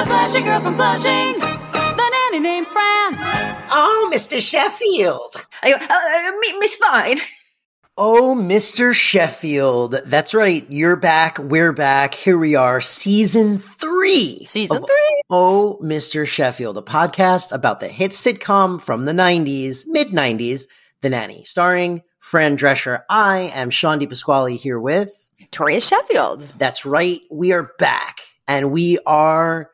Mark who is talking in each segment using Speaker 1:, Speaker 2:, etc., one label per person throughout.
Speaker 1: The Flushing girl from Flushing. The nanny named Fran.
Speaker 2: Oh, Mr. Sheffield.
Speaker 3: I go, uh, uh, Miss Fine.
Speaker 2: Oh, Mr. Sheffield. That's right. You're back. We're back. Here we are. Season three.
Speaker 3: Season
Speaker 2: of
Speaker 3: three.
Speaker 2: Oh, Mr. Sheffield, a podcast about the hit sitcom from the 90s, mid 90s, The Nanny, starring Fran Drescher. I am Sean Pasquale here with.
Speaker 3: Toria Sheffield.
Speaker 2: That's right. We are back and we are,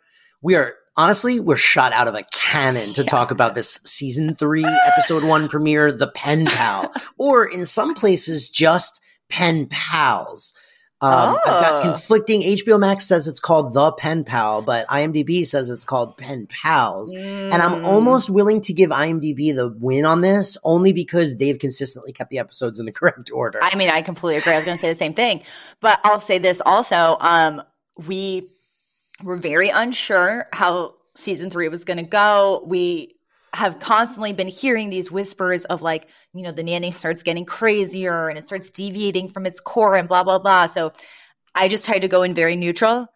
Speaker 2: we are honestly, we're shot out of a cannon to talk about this season three, episode one premiere, The Pen Pal, or in some places, just Pen Pals. Um, I've got
Speaker 3: Oh.
Speaker 2: conflicting. HBO Max says it's called The Pen Pal, but IMDb says it's called Pen Pals. And I'm
Speaker 3: Mm.
Speaker 2: almost willing to give IMDb the win on this only because they've consistently kept the episodes in the correct order.
Speaker 3: I mean, I completely agree. I was going to say the same thing, but I'll say this also. Um, we were very unsure how season three was going to go. We have constantly been hearing these whispers of like, you know, the nanny starts getting crazier and it starts deviating from its core and blah, blah, blah. So I just tried to go in very neutral.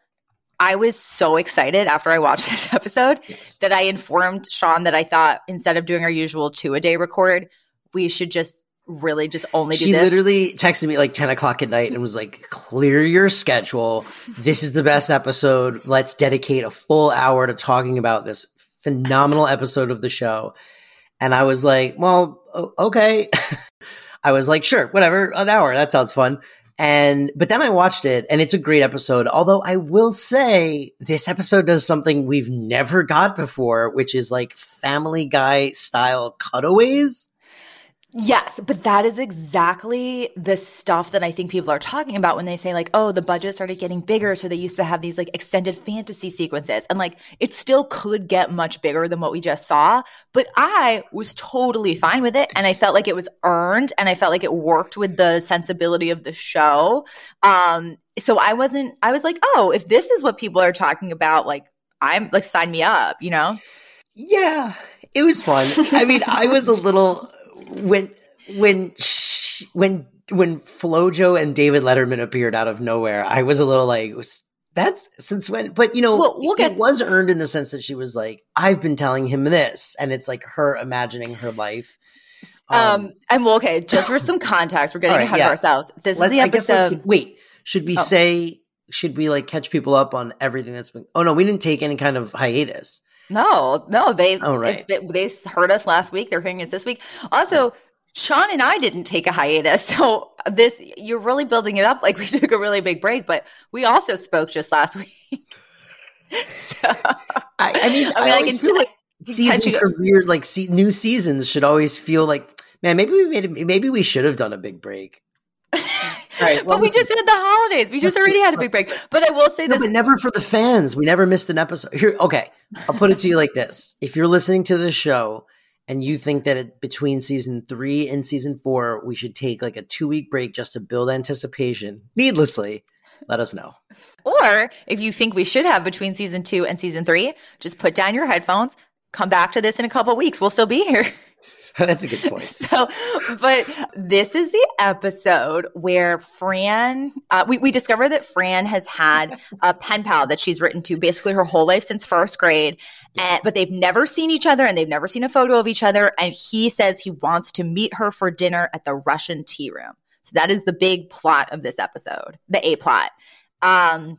Speaker 3: I was so excited after I watched this episode
Speaker 2: Yes.
Speaker 3: that I informed Sean that I thought instead of doing our usual two a day record, we should just really just only do
Speaker 2: She
Speaker 3: this.
Speaker 2: literally texted me like 10 o'clock at night and was like, clear your schedule. This is the best episode. Let's dedicate a full hour to talking about this phenomenal episode of the show. And I was like, well, okay. I was like, sure, whatever, an hour. That sounds fun. And, but then I watched it and it's a great episode. Although I will say this episode does something we've never got before, which is like family guy style cutaways.
Speaker 3: Yes, but that is exactly the stuff that I think people are talking about when they say like, "Oh, the budget started getting bigger, so they used to have these like extended fantasy sequences." And like it still could get much bigger than what we just saw, but I was totally fine with it and I felt like it was earned and I felt like it worked with the sensibility of the show. Um so I wasn't I was like, "Oh, if this is what people are talking about, like I'm like sign me up, you know?"
Speaker 2: Yeah, it was fun. I mean, I was a little when when sh- when when Flojo and David Letterman appeared out of nowhere. I was a little like, that's since when? But you know,
Speaker 3: Well, we'll
Speaker 2: it,
Speaker 3: get-
Speaker 2: it was earned in the sense that she was like, I've been telling him this, and it's like her imagining her life.
Speaker 3: Um, and well, okay, just for some context, we're getting
Speaker 2: right,
Speaker 3: ahead
Speaker 2: yeah.
Speaker 3: of ourselves. This is
Speaker 2: let's-
Speaker 3: the
Speaker 2: I guess let's
Speaker 3: episode.
Speaker 2: get- wait, should we
Speaker 3: Oh.
Speaker 2: say? Should we like catch people up on everything that's been? Oh no, we didn't take any kind of hiatus.
Speaker 3: No, no, they
Speaker 2: Oh, right.
Speaker 3: they heard us last week. They're hearing us this week. Also, Sean and I didn't take a hiatus, so this you're really building it up like we took a really big break. But we also spoke just last week. so
Speaker 2: I, I mean,
Speaker 3: I mean, I, can
Speaker 2: feel like season career like se- new seasons should always feel like man maybe we made a, maybe we should have done a big break right, well,
Speaker 3: but we just had the holidays. We just already had a big break. But I will say
Speaker 2: no,
Speaker 3: this:
Speaker 2: but never for the fans we never missed an episode here okay i'll put it to you like this if you're listening to this show and you think that it, between season three and season four we should take like a two week break just to build anticipation needlessly let us know
Speaker 3: Or if you think we should have between season two and season three, just put down your headphones, come back to this in a couple weeks. We'll still be here.
Speaker 2: that's a good point
Speaker 3: So, but this is the episode where Fran, uh, we, we discover that Fran has had a pen pal that she's written to basically her whole life since first grade. And, but they've never seen each other and they've never seen a photo of each other. And he says he wants to meet her for dinner at the Russian tea room. So that is the big plot of this episode, the A plot. Um,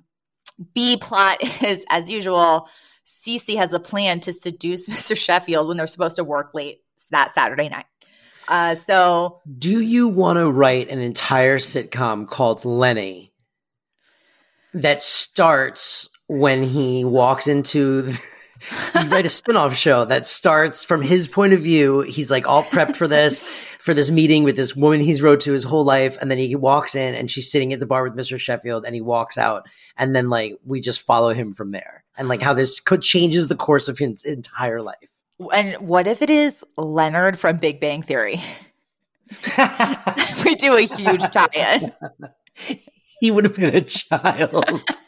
Speaker 3: B plot is, as usual, Cece has a plan to seduce Mr. Sheffield when they're supposed to work late that Saturday night. Uh, so
Speaker 2: Do you want to write an entire sitcom called Lenny that starts when he walks into the, you write a spin-off show that starts from his point of view. He's like all prepped for this, for this meeting with this woman he's wrote to his whole life. And then he walks in and she's sitting at the bar with Mr. Sheffield and he walks out. And then like, we just follow him from there and like how this could changes the course of his entire life.
Speaker 3: And what if it is Leonard from Big Bang Theory? we do a huge tie-in.
Speaker 2: he would have been a child.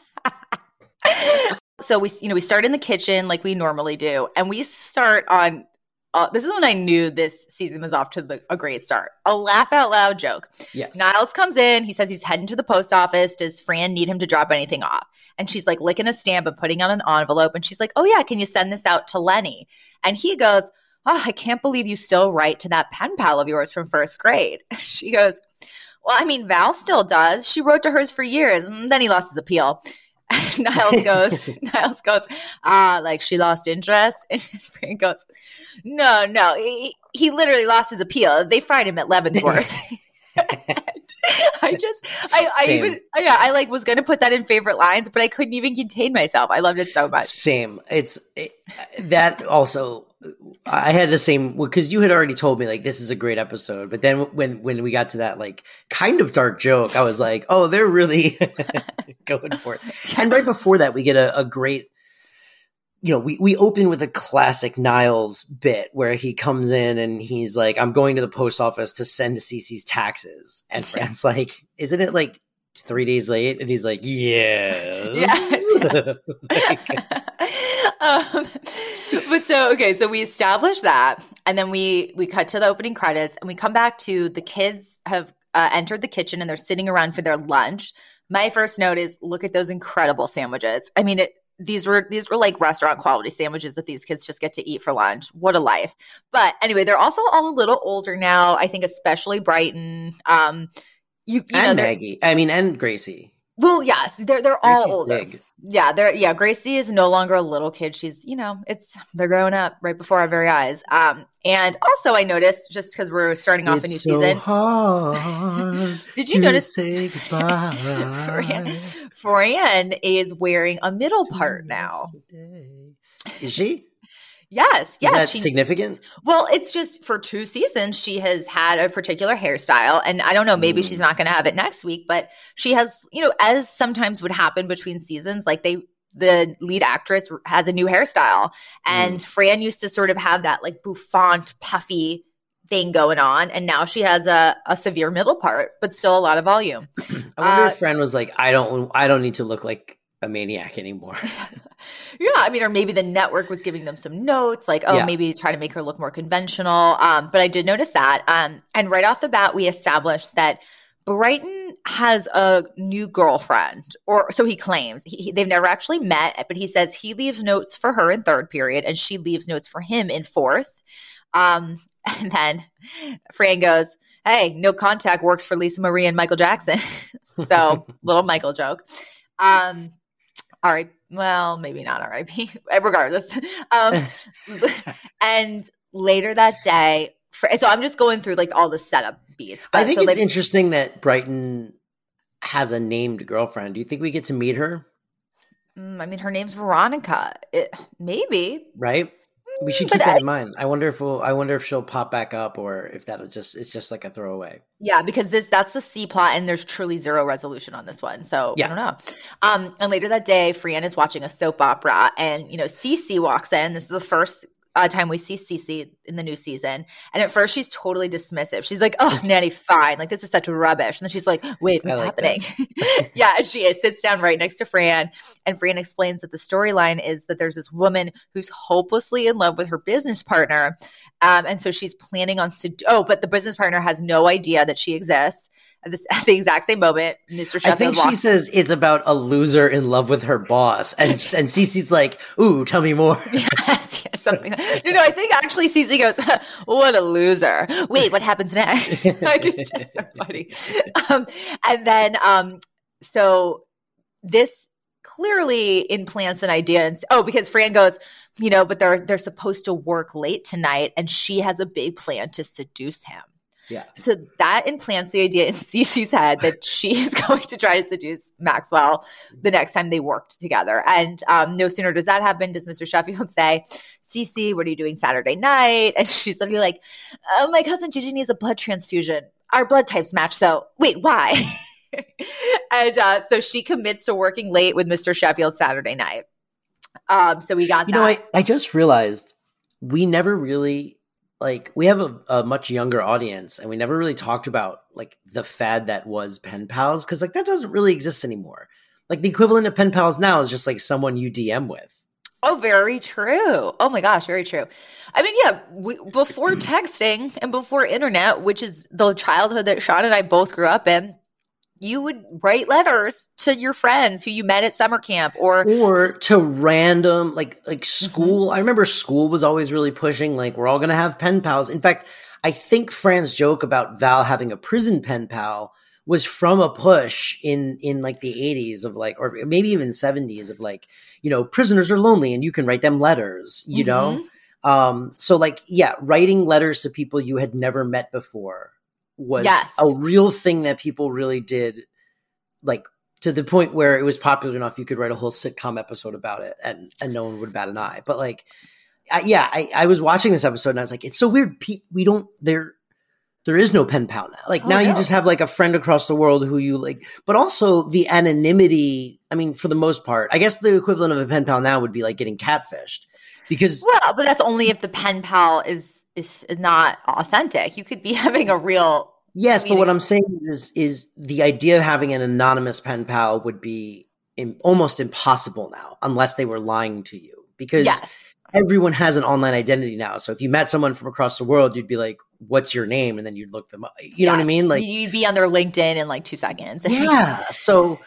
Speaker 3: so we you know we start in the kitchen like we normally do and we start on uh, this is when I knew this season was off to the, a great start. A laugh out loud joke.
Speaker 2: Yes.
Speaker 3: Niles comes in. He says he's heading to the post office. Does Fran need him to drop anything off? And she's like licking a stamp and putting on an envelope. And she's like, Oh, yeah, can you send this out to Lenny? And he goes, Oh, I can't believe you still write to that pen pal of yours from first grade. She goes, Well, I mean, Val still does. She wrote to hers for years. And then he lost his appeal. Niles goes, Niles goes, ah, like she lost interest. And Fran goes, no, no, he, he literally lost his appeal. They fried him at Leavenworth. I just, I, I
Speaker 2: Same.
Speaker 3: even, yeah, I like was going to put that in favorite lines, but I couldn't even contain myself. I loved it so much.
Speaker 2: Same. It's it, that also. I had the same because you had already told me like this is a great episode, but then when when we got to that like kind of dark joke, I was like, oh, they're really going for it. And right before that, we get a, a great. You know, we, we open with a classic Niles bit where he comes in and he's like, I'm going to the post office to send Cece's taxes. And Fran's like, Isn't it like three days late? And he's like, Yes.
Speaker 3: Um, but so okay, so we established that, and then we we cut to the opening credits, and we come back to the kids have uh, entered the kitchen and they're sitting around for their lunch. My first note is look at those incredible sandwiches. I mean, it, these were these were like restaurant quality sandwiches that these kids just get to eat for lunch. What a life! But anyway, they're also all a little older now. I think especially Brighton. Um, you, you know,
Speaker 2: and
Speaker 3: they're-
Speaker 2: Maggie. I mean, and Gracie.
Speaker 3: Well, yes, they're they're all
Speaker 2: Gracie's
Speaker 3: older.
Speaker 2: big.
Speaker 3: Yeah, they're yeah. Gracie is no longer a little kid. She's you know, it's they're growing up right before our very eyes. Um, and also I noticed just because we're starting off a new
Speaker 2: so
Speaker 3: season.
Speaker 2: hard
Speaker 3: Did you notice
Speaker 2: say goodbye.
Speaker 3: Fran. Fran is wearing a middle part now?
Speaker 2: Is she?
Speaker 3: Yes,
Speaker 2: Is
Speaker 3: yes.
Speaker 2: that
Speaker 3: she,
Speaker 2: significant?
Speaker 3: well, it's just for two seasons she has had a particular hairstyle, and I don't know. Maybe
Speaker 2: Mm.
Speaker 3: she's not going to have it next week, but she has. You know, as sometimes would happen between seasons, like they. The lead actress has a new hairstyle, and Fran used to sort of have that like bouffant, puffy thing going on, and now she has a, a severe middle part, but still a lot of volume.
Speaker 2: I wonder
Speaker 3: Uh,
Speaker 2: if Fran was like, I don't, I don't need to look like a maniac anymore.
Speaker 3: Yeah, I mean, or maybe the network was giving them some notes, like, oh,
Speaker 2: Yeah.
Speaker 3: maybe try to make her look more conventional. Um, but I did notice that. Um, and right off the bat, we established that Brighton has a new girlfriend, or so he claims. He, he- they've never actually met, but he says he leaves notes for her in third period, and she leaves notes for him in fourth. Um, and then Fran goes, "Hey, no contact works for Lisa Marie and Michael Jackson." so little Michael joke. Um, all right. Well, maybe not R.I.P. Regardless. Um, and later that day, for, so I'm just going through like all the setup beats.
Speaker 2: I think
Speaker 3: so,
Speaker 2: it's
Speaker 3: like,
Speaker 2: interesting that Brighton has a named girlfriend. Do you think we get to meet her?
Speaker 3: mm, I mean, her name's Veronica. It, maybe.
Speaker 2: Right? We should keep
Speaker 3: but
Speaker 2: that
Speaker 3: I-
Speaker 2: in mind. I wonder if we'll, I wonder if she'll pop back up or if that'll just it's just like a throwaway.
Speaker 3: Yeah, because this that's the C plot, and there's truly zero resolution on this one. So
Speaker 2: Yeah.
Speaker 3: I don't know. Um, and later that day, Fran is watching a soap opera, and you know, Cece walks in. This is the first uh, time we see Cece in the new season, and at first she's totally dismissive. She's like, "Oh, Nanny, fine. Like this is such rubbish." And then she's like, "Wait, what's
Speaker 2: like
Speaker 3: happening?" yeah, and she is, sits down right next to Fran, and Fran explains that the storyline is that there's this woman who's hopelessly in love with her business partner, um, and so she's planning on sed- oh, but the business partner has no idea that she exists. At, this, at the exact same moment, Mr. Sheffield
Speaker 2: I think she
Speaker 3: walks.
Speaker 2: says it's about a loser in love with her boss, and and Cece's like, "Ooh, tell me more."
Speaker 3: yes, yes, something. Like, no, no, I think actually Cece goes, "What a loser!" Wait, what happens next? like it's just so funny. Um, and then, um, so this clearly implants an idea. And oh, because Fran goes, you know, but they're they're supposed to work late tonight, and she has a big plan to seduce him.
Speaker 2: Yeah.
Speaker 3: So that implants the idea in Cece's head that she's going to try to seduce Maxwell the next time they worked together. And um, no sooner does that happen, does Mr. Sheffield say, Cece, what are you doing Saturday night? And she's literally like, oh, my cousin Gigi needs a blood transfusion. Our blood types match. So wait, why? and uh, so she commits to working late with Mr. Sheffield Saturday night. Um, so we got
Speaker 2: You
Speaker 3: that.
Speaker 2: know, I, I just realized we never really like we have a, a much younger audience and we never really talked about like the fad that was pen pals because like that doesn't really exist anymore. Like the equivalent of pen pals now is just like someone you DM with.
Speaker 3: Oh, very true. Oh my gosh, very true. I mean, yeah, we, before texting and before internet, which is the childhood that Sean and I both grew up in, you would write letters to your friends who you met at summer camp or
Speaker 2: or to random like like school. Mm-hmm. I remember school was always really pushing like we're all going to have pen pals. In fact, I think Fran's joke about Val having a prison pen pal was from a push in in like the 80s of like or maybe even 70s of like you know prisoners are lonely and you can write them letters you mm-hmm. know um so like yeah writing letters to people you had never met before was yes. a real thing that people really did like to the point where it was popular enough you could write a whole sitcom episode about it and and no one would bat an eye but like I, yeah I, I was watching this episode and i was like it's so weird Pete, we don't there there is no pen pal now like oh, now no. you just have like a friend across the world who you like but also the anonymity i mean for the most part i guess the equivalent of a pen pal now would be like getting catfished because
Speaker 3: well but that's only if the pen pal is is not authentic. You could be having a real
Speaker 2: Yes, but what I'm saying is is the idea of having an anonymous pen pal would be in, almost impossible now unless they were lying to you because yes. everyone has an online identity now. So if you met someone from across the world, you'd be like, "What's your name?" and then you'd look them up. You yes. know what I mean?
Speaker 3: Like you'd be on their LinkedIn in like 2 seconds.
Speaker 2: yeah. So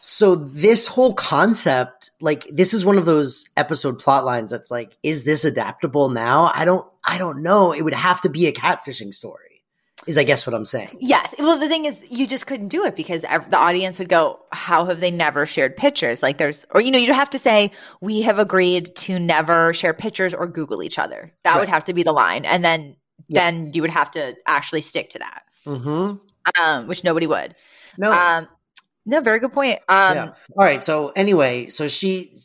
Speaker 2: so this whole concept, like this is one of those episode plot lines that's like, is this adaptable now? I don't I don't know. It would have to be a catfishing story. Is I guess what I'm saying.
Speaker 3: Yes. Well, the thing is, you just couldn't do it because the audience would go, "How have they never shared pictures?" Like there's, or you know, you'd have to say, "We have agreed to never share pictures or Google each other." That right. would have to be the line, and then yeah. then you would have to actually stick to that,
Speaker 2: mm-hmm.
Speaker 3: um, which nobody would.
Speaker 2: No.
Speaker 3: Um, no, very good point. Um,
Speaker 2: yeah. All right. So anyway, so she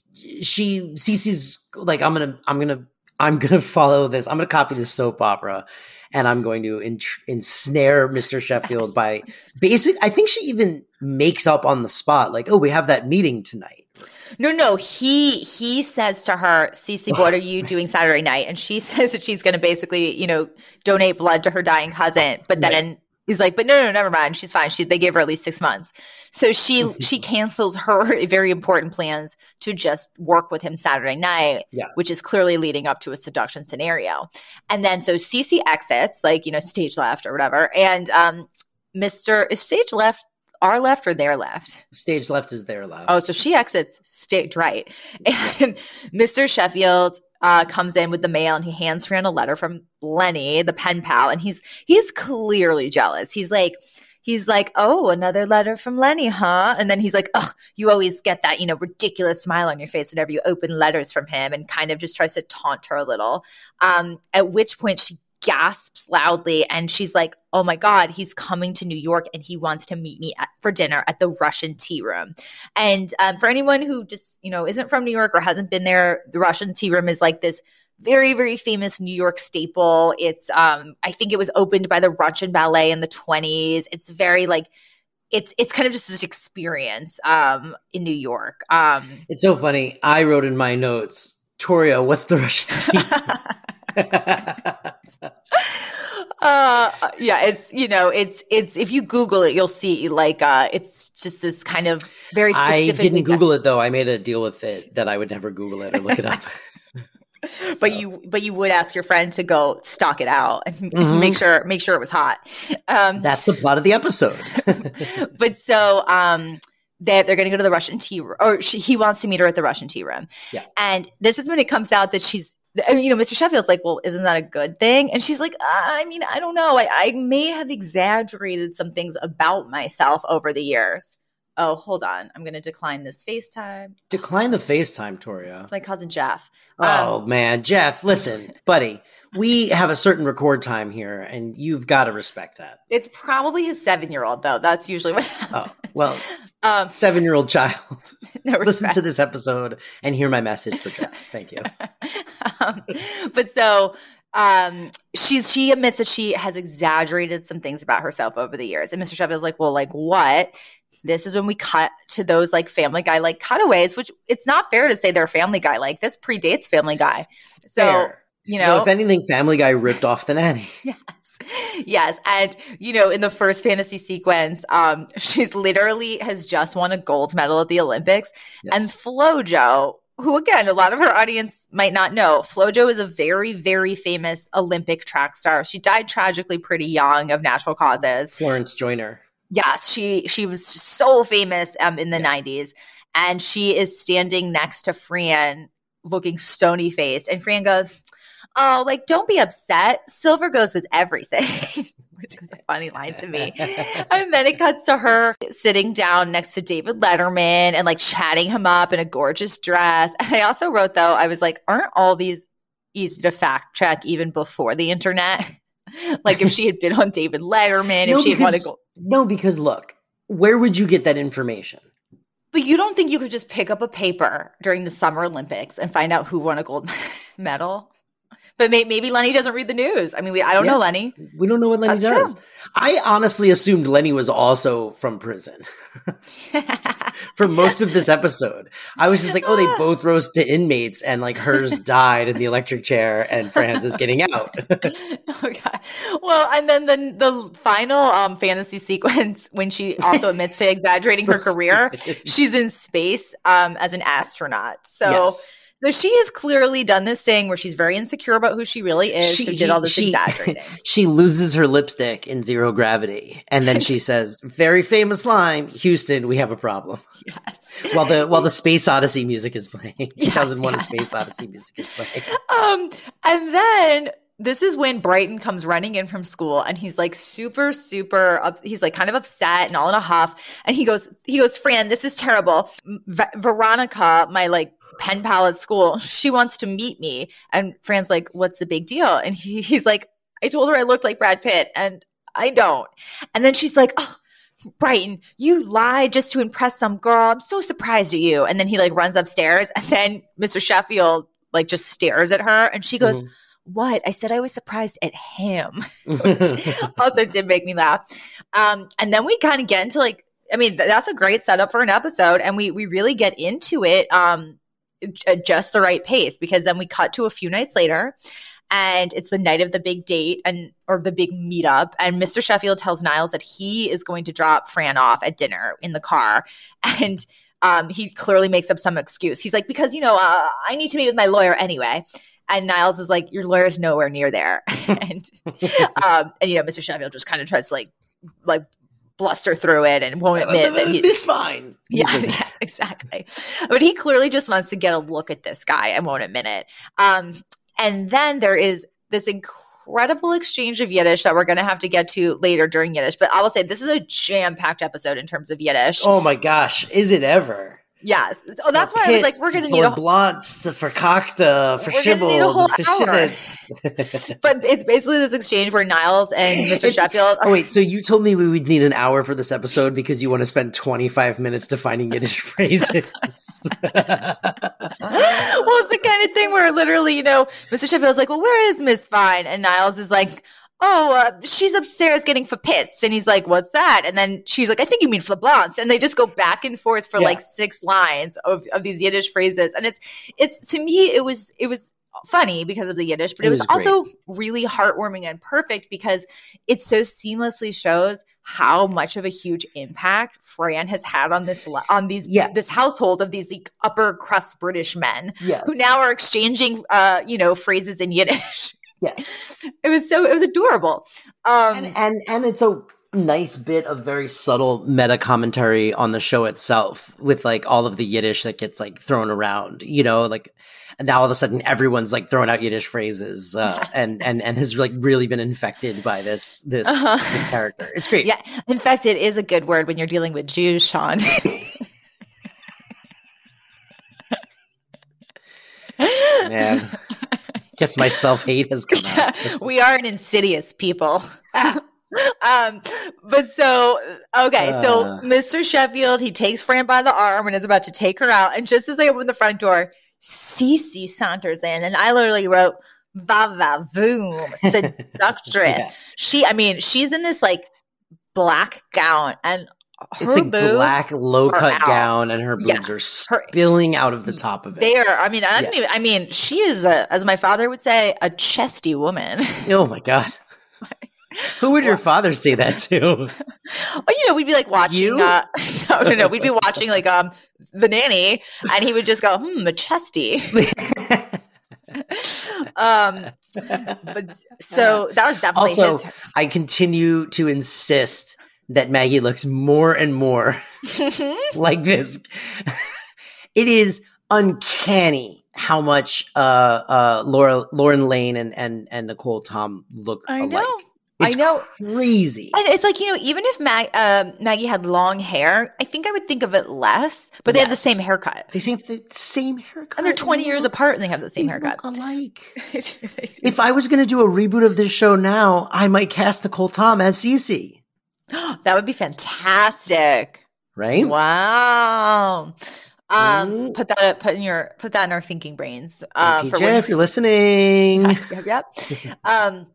Speaker 2: she Cece's like I'm gonna I'm gonna I'm gonna follow this. I'm gonna copy this soap opera, and I'm going to en- ensnare Mr. Sheffield by basic. I think she even makes up on the spot, like, "Oh, we have that meeting tonight."
Speaker 3: No, no. He he says to her, Cece, what are you doing Saturday night? And she says that she's going to basically, you know, donate blood to her dying cousin. But then right. He's like, but no, no, never mind. She's fine. She they gave her at least six months. So she she cancels her very important plans to just work with him Saturday night,
Speaker 2: yeah.
Speaker 3: which is clearly leading up to a seduction scenario. And then so Cece exits, like you know, stage left or whatever, and um, Mister is stage left our left or their left?
Speaker 2: Stage left is their left.
Speaker 3: Oh, so she exits stage right. And Mr. Sheffield uh, comes in with the mail and he hands Fran a letter from Lenny, the pen pal, and he's he's clearly jealous. He's like, he's like, Oh, another letter from Lenny, huh? And then he's like, Ugh, you always get that, you know, ridiculous smile on your face whenever you open letters from him and kind of just tries to taunt her a little. Um, at which point she gasps loudly and she's like, Oh my God, he's coming to New York and he wants to meet me at, for dinner at the Russian tea room. And um, for anyone who just, you know, isn't from New York or hasn't been there, the Russian tea room is like this very very famous new york staple. It's um i think it was opened by the russian ballet in the 20s it's very like it's it's kind of just this experience um in new york. Um
Speaker 2: it's so funny. I wrote in my notes toria what's the russian
Speaker 3: uh yeah it's you know it's it's if you google it you'll see like uh it's just this kind of very specific
Speaker 2: i didn't google it though i made a deal with it that i would never google it or look it up
Speaker 3: but you but you would ask your friend to go stock it out and mm-hmm. make sure make sure it was hot.
Speaker 2: Um, That's the plot of the episode.
Speaker 3: but so um, they, they're going to go to the Russian tea room, or she, he wants to meet her at the Russian tea room.
Speaker 2: Yeah.
Speaker 3: And this is when it comes out that she's, you know, Mr. Sheffield's like, well, isn't that a good thing? And she's like, I mean, I don't know. I, I may have exaggerated some things about myself over the years oh, hold on, I'm going to decline this FaceTime.
Speaker 2: Decline the FaceTime, Toria.
Speaker 3: It's my cousin Jeff.
Speaker 2: Oh, um, man. Jeff, listen, buddy, we have a certain record time here, and you've got to respect that.
Speaker 3: It's probably his seven year old, though. That's usually what happens. Oh,
Speaker 2: well, um, seven year old child. No Listen to this episode and hear my message for Jeff. Thank you.
Speaker 3: um, but so um she's she admits that she has exaggerated some things about herself over the years and mr sheffield's like well like what this is when we cut to those like family guy like cutaways which it's not fair to say they're family guy like this predates family guy so fair. You know
Speaker 2: so if anything family guy ripped off the nanny
Speaker 3: yes yes and you know in the first fantasy sequence um she's literally has just won a gold medal at the olympics yes. and flojo who again, a lot of our audience might not know, Flojo is a very, very famous Olympic track star. She died tragically pretty young of natural causes.
Speaker 2: Florence Joyner.
Speaker 3: Yes, she she was so famous um, in the
Speaker 2: Yeah.
Speaker 3: 90s. And she is standing next to Fran looking stony faced. And Fran goes, Oh, like, don't be upset. Silver goes with everything, which was a funny line to me. And then it cuts to her sitting down next to David Letterman and like chatting him up in a gorgeous dress. And I also wrote, though, I was like, aren't all these easy to fact check even before the internet? like if she had been on David Letterman, if
Speaker 2: No,
Speaker 3: she had wanted to
Speaker 2: because-
Speaker 3: go.
Speaker 2: No, because look, where would you get that information?
Speaker 3: But you don't think you could just pick up a paper during the Summer Olympics and find out who won a gold medal? But may- maybe Lenny doesn't read the news. I mean, we, I don't
Speaker 2: Yeah.
Speaker 3: know Lenny.
Speaker 2: We don't know what Lenny
Speaker 3: That's
Speaker 2: does.
Speaker 3: true.
Speaker 2: I honestly assumed Lenny was also from prison for most of this episode. I was just like, oh, they both rose to inmates, and like hers died in the electric chair, and Fran's is getting out.
Speaker 3: okay. Well, and then the the final um, fantasy sequence when she also admits to exaggerating her career.
Speaker 2: stupid.
Speaker 3: She's in space um, as an astronaut. So.
Speaker 2: Yes.
Speaker 3: So she has clearly done this thing where she's very insecure about who she really is.
Speaker 2: She-
Speaker 3: so did all this
Speaker 2: she-
Speaker 3: exaggerating.
Speaker 2: She loses her lipstick in zero gravity, and then she says, "Very famous line, Houston, we have a problem."
Speaker 3: yes.
Speaker 2: While the while the Space Odyssey music is playing, 2001: A. Space Odyssey music is playing.
Speaker 3: Um, and then this is when Brighton comes running in from school and he's like super, super, up, he's like kind of upset and all in a huff. And he goes, he goes, Fran, this is terrible. V- Veronica, my like pen pal at school, she wants to meet me. And Fran's like, what's the big deal? And he, he's like, I told her I looked like Brad Pitt and I don't. And then she's like, oh, Brighton, you lied just to impress some girl. I'm so surprised at you. And then he like runs upstairs and then Mr. Sheffield like just stares at her and she goes, What? I said I was surprised at him.
Speaker 2: Mhm.
Speaker 3: also did make me laugh. Um, and then we kind of get into like, I mean, th- that's a great setup for an episode, and we we really get into it um at just the right pace because then we cut to a few nights later. And it's the night of the big date and or the big meetup. And Mr. Sheffield tells Niles that he is going to drop Fran off at dinner in the car. And um, he clearly makes up some excuse. He's like, because you know, uh, I need to meet with my lawyer anyway. And Niles is like, your lawyer's nowhere near there. and um, and you know, Mr. Sheffield just kind of tries to like like bluster through it and won't admit that he
Speaker 2: It's fine.
Speaker 3: Yeah, yeah, exactly. But he clearly just wants to get a look at this guy and won't admit it. Um, and then there is this incredible exchange of Yiddish that we're going to have to get to later during Yiddish. But I will say this is a jam packed episode in terms of Yiddish.
Speaker 2: Oh my gosh, is it ever?
Speaker 3: Yes. So oh, that's why I was like, we're going to need a
Speaker 2: for blunts, for
Speaker 3: We're gonna need a
Speaker 2: shibble, for
Speaker 3: hour. But it's basically this exchange where Niles and Mr.
Speaker 2: It's-
Speaker 3: Sheffield are
Speaker 2: Oh wait, so you told me we would need an hour for this episode because you want to spend 25 minutes defining Yiddish phrases.
Speaker 3: well, it's the kind of thing where literally, you know, Mr. Sheffield's like, well, where is Miss Fine? And Niles is like, oh, uh, she's upstairs getting fapits. And he's like, what's that? And then she's like, I think you mean flablance. And they just go back and forth for
Speaker 2: Yeah.
Speaker 3: like six lines of, of these Yiddish phrases. And it's, it's, to me, it was, it was funny because of the Yiddish, but it,
Speaker 2: It
Speaker 3: was,
Speaker 2: was
Speaker 3: also really heartwarming and perfect because it so seamlessly shows how much of a huge impact Fran has had on this, on these,
Speaker 2: Yeah.
Speaker 3: this household of these like, upper crust British men
Speaker 2: yes.
Speaker 3: who now are exchanging uh you know phrases in yiddish
Speaker 2: Yes.
Speaker 3: it was so it was adorable um
Speaker 2: and, and and it's a nice bit of very subtle meta commentary on the show itself with like all of the Yiddish that gets like thrown around, you know, like and now all of a sudden everyone's like throwing out Yiddish phrases uh, and and and has like really been infected by this this
Speaker 3: Uh-huh.
Speaker 2: this character. It's great.
Speaker 3: yeah in fact it is a good word when you're dealing with jews sean
Speaker 2: Man. Guess my self hate has come out.
Speaker 3: we are an insidious people um but so okay so
Speaker 2: Uh.
Speaker 3: mr sheffield he takes fran by the arm and is about to take her out and just as they open the front door Cece saunters in and i literally wrote va va voom seductress
Speaker 2: Yeah.
Speaker 3: she i mean she's in this like black gown and her
Speaker 2: It's like
Speaker 3: boobs
Speaker 2: black low cut gown and her boobs
Speaker 3: Yeah.
Speaker 2: are spilling out of the top of it.
Speaker 3: they are i mean i don't
Speaker 2: Yeah.
Speaker 3: even i mean she is a, as my father would say a chesty woman
Speaker 2: oh my god. Who would your father say that to?
Speaker 3: Well, you know, we'd be like watching. Uh, no, no, no. We'd be watching like um the nanny, and he would just go, "Hmm, a chesty." um, but so that was definitely
Speaker 2: Also,
Speaker 3: his.
Speaker 2: I continue to insist that Maggie looks more and more like this. it is uncanny how much uh, uh, Laura, Lauren Lane and, and, and Nicole Tom look
Speaker 3: I
Speaker 2: alike.
Speaker 3: know. I
Speaker 2: It's
Speaker 3: know.
Speaker 2: crazy.
Speaker 3: And it's like, you know, even if Mag- uh, Maggie had long hair, I think I would think of it less, but they have the same haircut.
Speaker 2: They have the same haircut.
Speaker 3: And they're 20 years
Speaker 2: look-
Speaker 3: apart and they have the same
Speaker 2: they
Speaker 3: haircut.
Speaker 2: look alike. If I was going to do a reboot of this show now, I might cast Nicole Tom as Cece,
Speaker 3: that would be fantastic.
Speaker 2: right?
Speaker 3: Wow. Um, put that up. put in your put that in our thinking brains. Uh, for
Speaker 2: PJ, if you're listening,
Speaker 3: yep, yep. Um,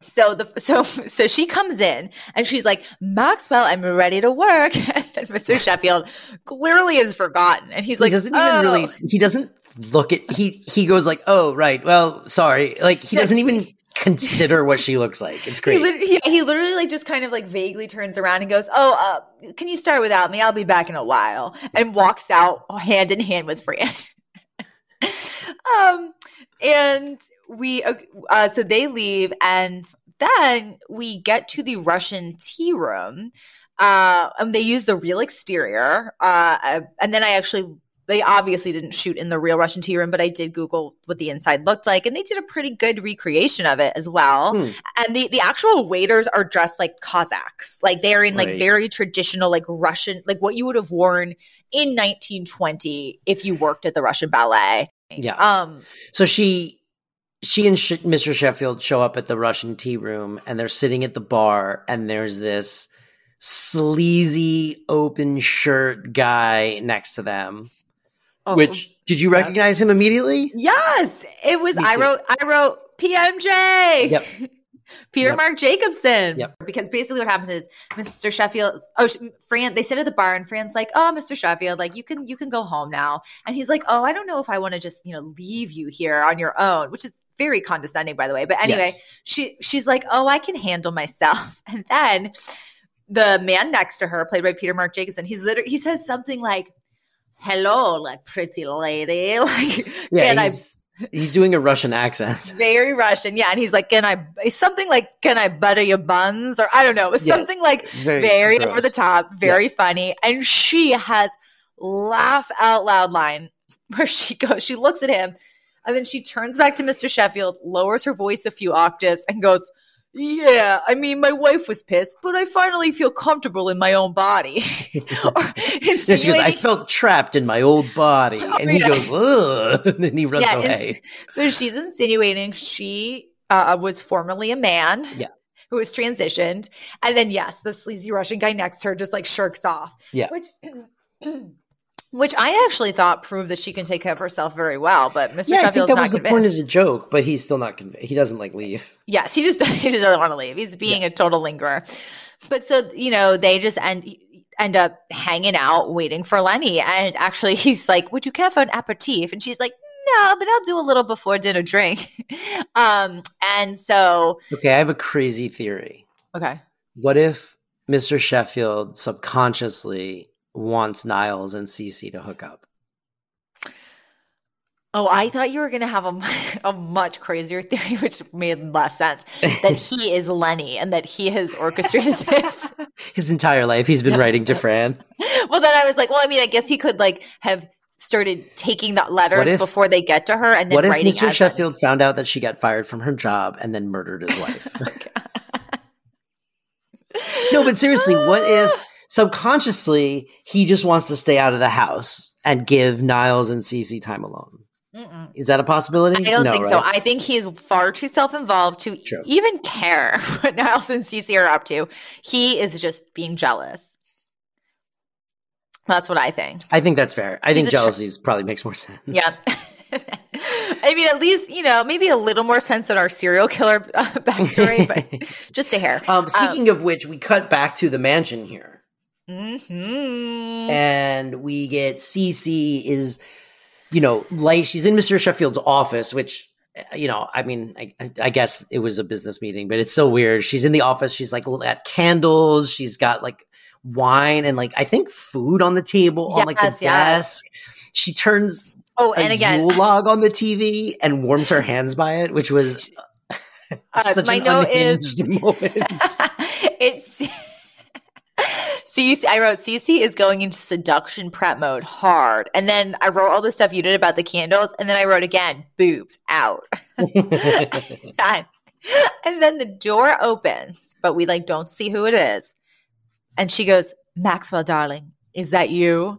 Speaker 3: so the so so she comes in and she's like, Maxwell, I'm ready to work. And then Mr. Sheffield clearly is forgotten, and he's
Speaker 2: he
Speaker 3: like,
Speaker 2: doesn't
Speaker 3: "Oh."
Speaker 2: even really. He doesn't look at. He he goes like, "Oh, right. Well, sorry." Like he doesn't even consider what she looks like. It's
Speaker 3: He,
Speaker 2: great.
Speaker 3: lit- he, he literally like just kind of like vaguely turns around and goes, "Oh, uh, can you start without me? I'll be back in a while," and walks out hand in hand with Fran. um, and we uh, uh, so they leave, and then we get to the Russian tea room. Uh, and they use the real exterior. Uh, uh, and then I actually they obviously didn't shoot in the real Russian tea room, but I did Google what the inside looked like, and they did a pretty good recreation of it as well.
Speaker 2: Hmm.
Speaker 3: And the the actual waiters are dressed like Cossacks, like they're in like
Speaker 2: Right.
Speaker 3: very traditional, like Russian, like what you would have worn in 1920 if you worked at the Russian ballet.
Speaker 2: Yeah.
Speaker 3: Um.
Speaker 2: So she she and Sh- Mr. Sheffield show up at the Russian tea room, and they're sitting at the bar, and there's this sleazy open shirt guy next to them.
Speaker 3: Oh,
Speaker 2: Which did you recognize him immediately?
Speaker 3: yes, it was. I wrote. I wrote PMJ.
Speaker 2: Yep.
Speaker 3: Peter
Speaker 2: Yep.
Speaker 3: Mark Jacobson.
Speaker 2: Yep.
Speaker 3: Because basically what happens is Mr. Sheffield, oh, Fran, they sit at the bar and Fran's like, oh, Mr. Sheffield, like you can, you can go home now. And he's like, oh, I don't know if I want to just, you know, leave you here on your own, which is very condescending, by the way. But anyway,
Speaker 2: Yes.
Speaker 3: she, she's like, oh, I can handle myself. And then the man next to her, played by Peter Marc Jacobson, he's literally, he says something like, hello, like pretty lady. Like,
Speaker 2: Yeah,
Speaker 3: can I
Speaker 2: he's, doing a Russian accent.
Speaker 3: very Russian. Yeah. And he's like, can I, something like, can I butter your buns? Or I don't know. It was
Speaker 2: Yeah.
Speaker 3: something like
Speaker 2: Very,
Speaker 3: very
Speaker 2: gross.
Speaker 3: over the top, very funny. And she has laugh out loud line where she goes, she looks at him and then she turns back to Mr. Sheffield, lowers her voice a few octaves and goes, yeah, I mean, my wife was pissed, but I finally feel comfortable in my own body.
Speaker 2: Yeah, she goes, I felt trapped in my old body. And he
Speaker 3: yeah.
Speaker 2: goes, ugh. And then he runs
Speaker 3: Yeah,
Speaker 2: away.
Speaker 3: so she's insinuating she uh, was formerly a man.
Speaker 2: Yeah.
Speaker 3: Who was transitioned. And then, yes, the sleazy Russian guy next to her just like shirks off.
Speaker 2: Yeah.
Speaker 3: Which, which I actually thought proved that she can take care of herself very well. But Mr.
Speaker 2: Yeah, I think that
Speaker 3: not
Speaker 2: was the
Speaker 3: convinced.
Speaker 2: point of the joke, but he's still not convinced. He doesn't like leave.
Speaker 3: yes, he just he just doesn't want to leave. He's being a total lingerer. But so, you know, they just end end up hanging out waiting for Lenny. And actually he's like, Would you care for an aperitif? And she's like, No, but I'll do a little before dinner drink. um, and so
Speaker 2: Okay, I have a crazy theory.
Speaker 3: okay.
Speaker 2: What if Mr. Sheffield subconsciously wants Niles and Cece to hook up?
Speaker 3: Oh, I thought you were going to have a, a much crazier theory, which made less sense. That he is Lenny and that he has orchestrated this.
Speaker 2: His entire life, he's been writing to Fran.
Speaker 3: well, then I was like, well, I mean, I guess he could like have started taking the letters
Speaker 2: if-
Speaker 3: before they get to her and then
Speaker 2: What if Mr. Sheffield found out that she got fired from her job and then murdered his wife? Oh, no, but seriously, what if subconsciously he just wants to stay out of the house and give Niles and Cece time alone?
Speaker 3: Mm-mm.
Speaker 2: Is that a possibility?
Speaker 3: I don't
Speaker 2: No,
Speaker 3: think so.
Speaker 2: right?
Speaker 3: I think he's far too self-involved to
Speaker 2: True.
Speaker 3: even care what Niles and Cece are up to. He is just being jealous. That's what I think.
Speaker 2: I think that's fair. I think
Speaker 3: He's tr-
Speaker 2: jealousy probably makes more sense.
Speaker 3: Yeah. I mean, at least, you know, maybe a little more sense than our serial killer uh, backstory, but just a hair.
Speaker 2: Um, speaking of which, we cut back to the mansion here,
Speaker 3: hmm
Speaker 2: and we get Cece is, you know, like she's in Mr. Sheffield's office, which uh, you know, I mean, I, I guess it was a business meeting, but it's so weird. She's in the office. She's like got candles. She's got like wine and like I think food on the table on like the
Speaker 3: Yes, yes.
Speaker 2: desk. She turns
Speaker 3: Oh, and again,
Speaker 2: Yule log on the TV and warms her hands by it, which was
Speaker 3: Uh,
Speaker 2: such
Speaker 3: my
Speaker 2: an
Speaker 3: note is-
Speaker 2: moment.
Speaker 3: it's CC. I wrote CC is going into seduction prep mode hard, and then I wrote all the stuff you did about the candles, and then I wrote again boobs out. And then the door opens, but we like don't see who it is, and she goes, "Maxwell, darling, is that you?"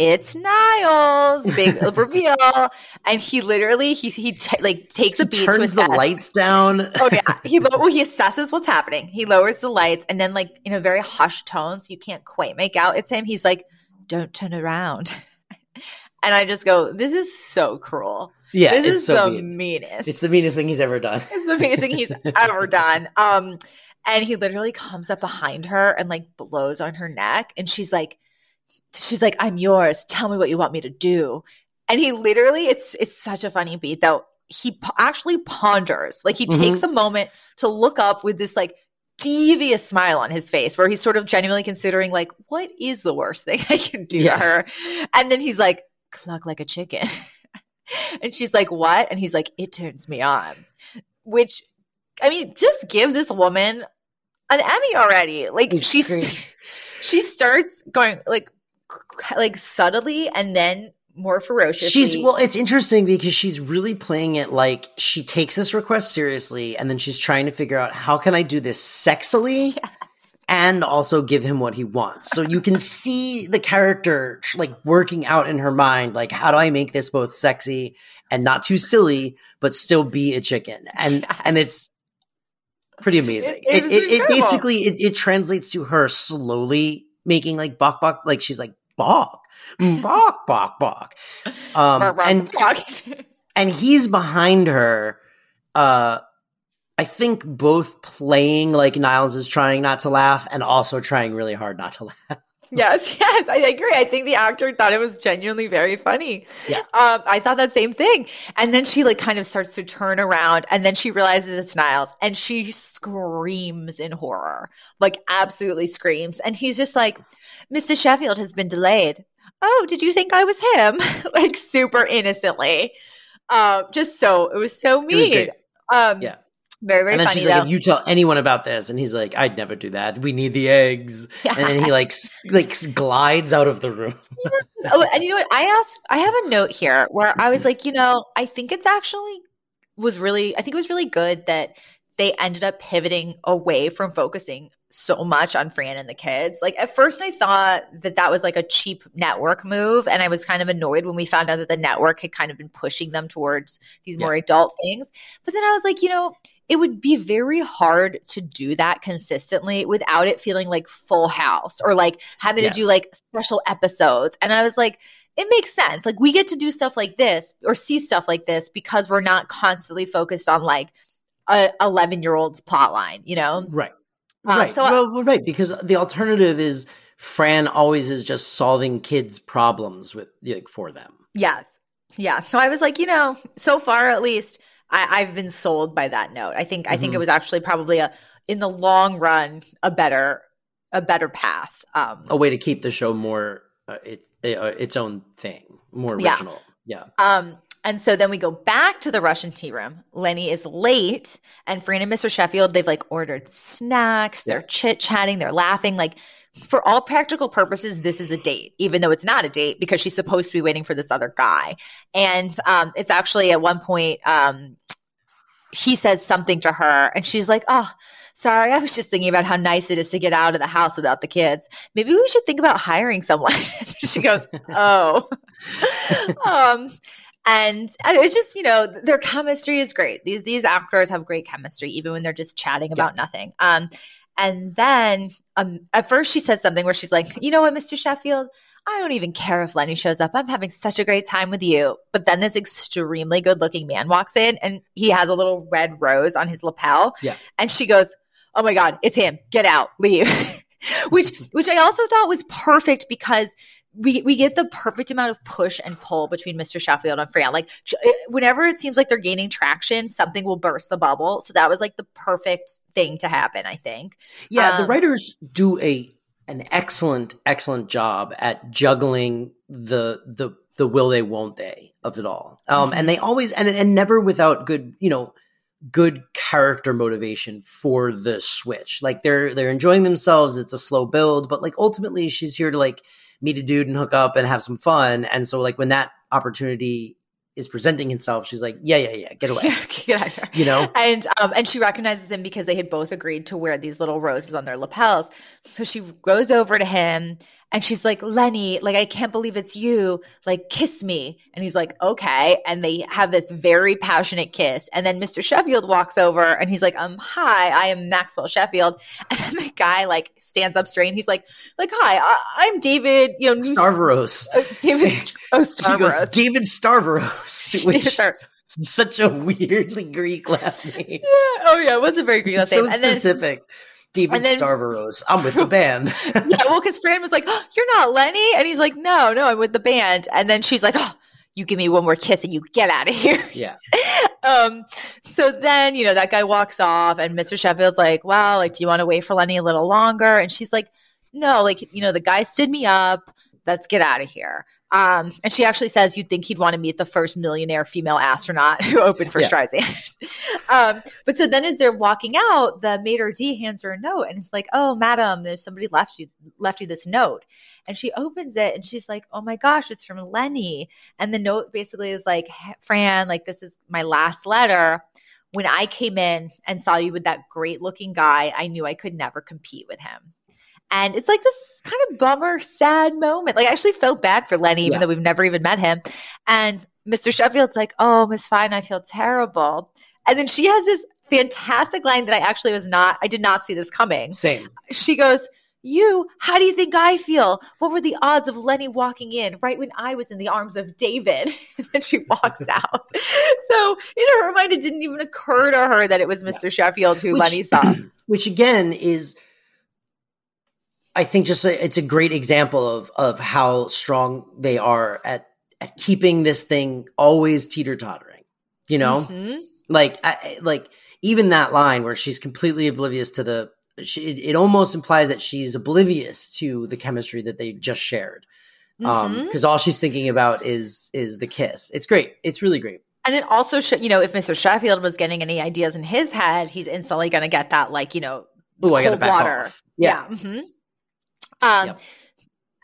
Speaker 3: It's Niles, big reveal, and he literally he he t- like takes a beat to
Speaker 2: Turns the lights down.
Speaker 3: oh yeah, he lo- well, he assesses what's happening. He lowers the lights, and then like in a very hushed tone, so you can't quite make out it's him. He's like, "Don't turn around," and I just go, "This is so cruel.
Speaker 2: Yeah,
Speaker 3: this is
Speaker 2: so
Speaker 3: the
Speaker 2: mean.
Speaker 3: meanest.
Speaker 2: It's the meanest thing he's ever done.
Speaker 3: It's the biggest thing he's ever done. Um, and he literally comes up behind her and like blows on her neck, and she's like, she's like, "I'm yours. Tell me what you want me to do." And he literally, it's it's such a funny beat though. He po- actually ponders, like he
Speaker 2: Mhm.
Speaker 3: takes a moment to look up with this like devious smile on his face, where he's sort of genuinely considering like, what is the worst thing I can do
Speaker 2: Yeah.
Speaker 3: to her? And then he's like, cluck like a chicken. and she's like, what? And he's like, it turns me on. Which, I mean, just give this woman an Emmy already. Like she's she starts going like like subtly and then more ferocious.
Speaker 2: She's well, it's interesting because she's really playing it like she takes this request seriously and then she's trying to figure out how can I do this sexily and also give him what he wants. So you can see the character like working out in her mind like how do I make this both sexy and not too silly but still be a chicken. And and it's pretty amazing.
Speaker 3: It-
Speaker 2: It
Speaker 3: it
Speaker 2: it, basically it, it translates to her slowly making like bok bok like she's like bok bok bok bok. Um and and he's behind her uh i think both playing like niles is trying not to laugh and also trying really hard not to laugh
Speaker 3: Yes, yes, I agree. I think the actor thought it was genuinely very funny.
Speaker 2: Yeah.
Speaker 3: Um, I thought that same thing. And then she like kind of starts to turn around and then she realizes it's Niles and she screams in horror, like absolutely screams. And he's just like, Mr. Sheffield has been delayed. Oh, did you think I was him? like super innocently. Um, just so it was so mean.
Speaker 2: great.
Speaker 3: Um,
Speaker 2: Yeah.
Speaker 3: Very, very
Speaker 2: and then
Speaker 3: funny
Speaker 2: she's
Speaker 3: though.
Speaker 2: like if you tell anyone about this and he's like i'd never do that we need the eggs and then he like like glides out of the room
Speaker 3: oh, and you know what? I asked. I have a note here where I was like, you know, I think it's actually was really. I think it was really good that they ended up pivoting away from focusing so much on Fran and the kids. Like at first, I thought that that was like a cheap network move, and I was kind of annoyed when we found out that the network had kind of been pushing them towards these more adult things. But then I was like, you know, it would be very hard to do that consistently without it feeling like Full House or like having to do like special episodes. And I was like, it makes sense. Like we get to do stuff like this or see stuff like this because we're not constantly focused on like a 11 year old's plot line, you know?
Speaker 2: right
Speaker 3: Um,
Speaker 2: right
Speaker 3: so-
Speaker 2: well, well, right because the alternative is fran always is just solving kids problems with like for them
Speaker 3: Yes. Yeah. So I was like, you know, so far at least I, I've been sold by that note. I think I think it
Speaker 2: Mhm.
Speaker 3: was actually probably a in the long run a better a better path. Um
Speaker 2: a way to keep the show more uh, it, uh, its own thing more original yeah,
Speaker 3: Um, And so then we go back to the Russian tea room. Lenny is late, and Fran and Mr. Sheffield, they've like ordered snacks, they're chit chatting, they're laughing. Like, for all practical purposes, this is a date, even though it's not a date because she's supposed to be waiting for this other guy. And um, it's actually at one point, um, he says something to her, and she's like, Oh, sorry, I was just thinking about how nice it is to get out of the house without the kids. Maybe we should think about hiring someone. she goes, Oh. um, and, and it's just you know their chemistry is great. These these actors have great chemistry even when they're just chatting about yeah. nothing. Um, and then um, at first she says something where she's like, you know what, Mr. Sheffield, I don't even care if Lenny shows up. I'm having such a great time with you. But then this extremely good looking man walks in and he has a little red rose on his lapel.
Speaker 2: Yeah.
Speaker 3: And she goes, Oh my God, it's him. Get out, leave. which which I also thought was perfect because we we get the perfect amount of push and pull between Mr. Sheffield and Freya. Like whenever it seems like they're gaining traction, something will burst the bubble. So that was like the perfect thing to happen, I think.
Speaker 2: Yeah, um, the writers do a an excellent excellent job at juggling the the the will they won't they of it all. Um and they mm-hmm. always and and never without good, you know, good character motivation for the switch. Like they're they're enjoying themselves, it's a slow build, but like ultimately she's here to like meet a dude and hook up and have some fun. And so like when that opportunity is presenting himself, she's like, "Yeah, yeah, yeah, get away, get out here." You know,
Speaker 3: and um, and she recognizes him because they had both agreed to wear these little roses on their lapels. So she goes over to him and she's like, Lenny, like, I can't believe it's you. Like, kiss me. And he's like, okay. And they have this very passionate kiss. And then Mr. Sheffield walks over and he's like, um, hi, I am Maxwell Sheffield. And then the guy like stands up straight and he's like, like, hi, I- am David, you know,
Speaker 2: Starveros.
Speaker 3: Uh, David, oh, Starveros.
Speaker 2: Goes, David Starveros. Which, David Star- such a weirdly Greek last name. Yeah.
Speaker 3: Oh yeah, it was a very Greek last
Speaker 2: name.
Speaker 3: So
Speaker 2: and specific. Then, David then, Starveros. I'm with the band.
Speaker 3: yeah, well, because Fran was like, oh, "You're not Lenny," and he's like, "No, no, I'm with the band." And then she's like, "Oh, you give me one more kiss and you get out of here."
Speaker 2: Yeah.
Speaker 3: um. So then, you know, that guy walks off, and Mr. Sheffield's like, "Well, like, do you want to wait for Lenny a little longer?" And she's like, "No, like, you know, the guy stood me up. Let's get out of here." Um, and she actually says you'd think he'd want to meet the first millionaire female astronaut who opened for yeah. Streisand. um, but so then as they're walking out, the maitre d hands her a note and it's like, "Oh, madam, there's somebody left you left you this note." And she opens it and she's like, "Oh my gosh, it's from Lenny." And the note basically is like, "Fran, like this is my last letter." When I came in and saw you with that great looking guy, I knew I could never compete with him. And it's like this kind of bummer, sad moment. Like I actually felt bad for Lenny, even yeah. though we've never even met him. And Mr. Sheffield's like, "Oh, Miss Fine, I feel terrible." And then she has this fantastic line that I actually was not, I did not see this coming.
Speaker 2: Same.
Speaker 3: She goes, you, how do you think I feel? What were the odds of Lenny walking in right when I was in the arms of David? and then she walks out. so in her mind, it didn't even occur to her that it was Mr. Sheffield who which, Lenny saw.
Speaker 2: Which again is I think just a, it's a great example of of how strong they are at at keeping this thing always teeter tottering. You know, mm-hmm. like I, like even that line where she's completely oblivious to the. She, it, it, almost implies that she's oblivious to the chemistry that they just shared, because mm-hmm. um, all she's thinking about is is the kiss. It's great. It's really great.
Speaker 3: And it also, sh- you know, if Mr. Sheffield was getting any ideas in his head, he's instantly going to get that, like, you know,
Speaker 2: Ooh, cold water. Off.
Speaker 3: Yeah. yeah. Mm-hmm. Um, yep.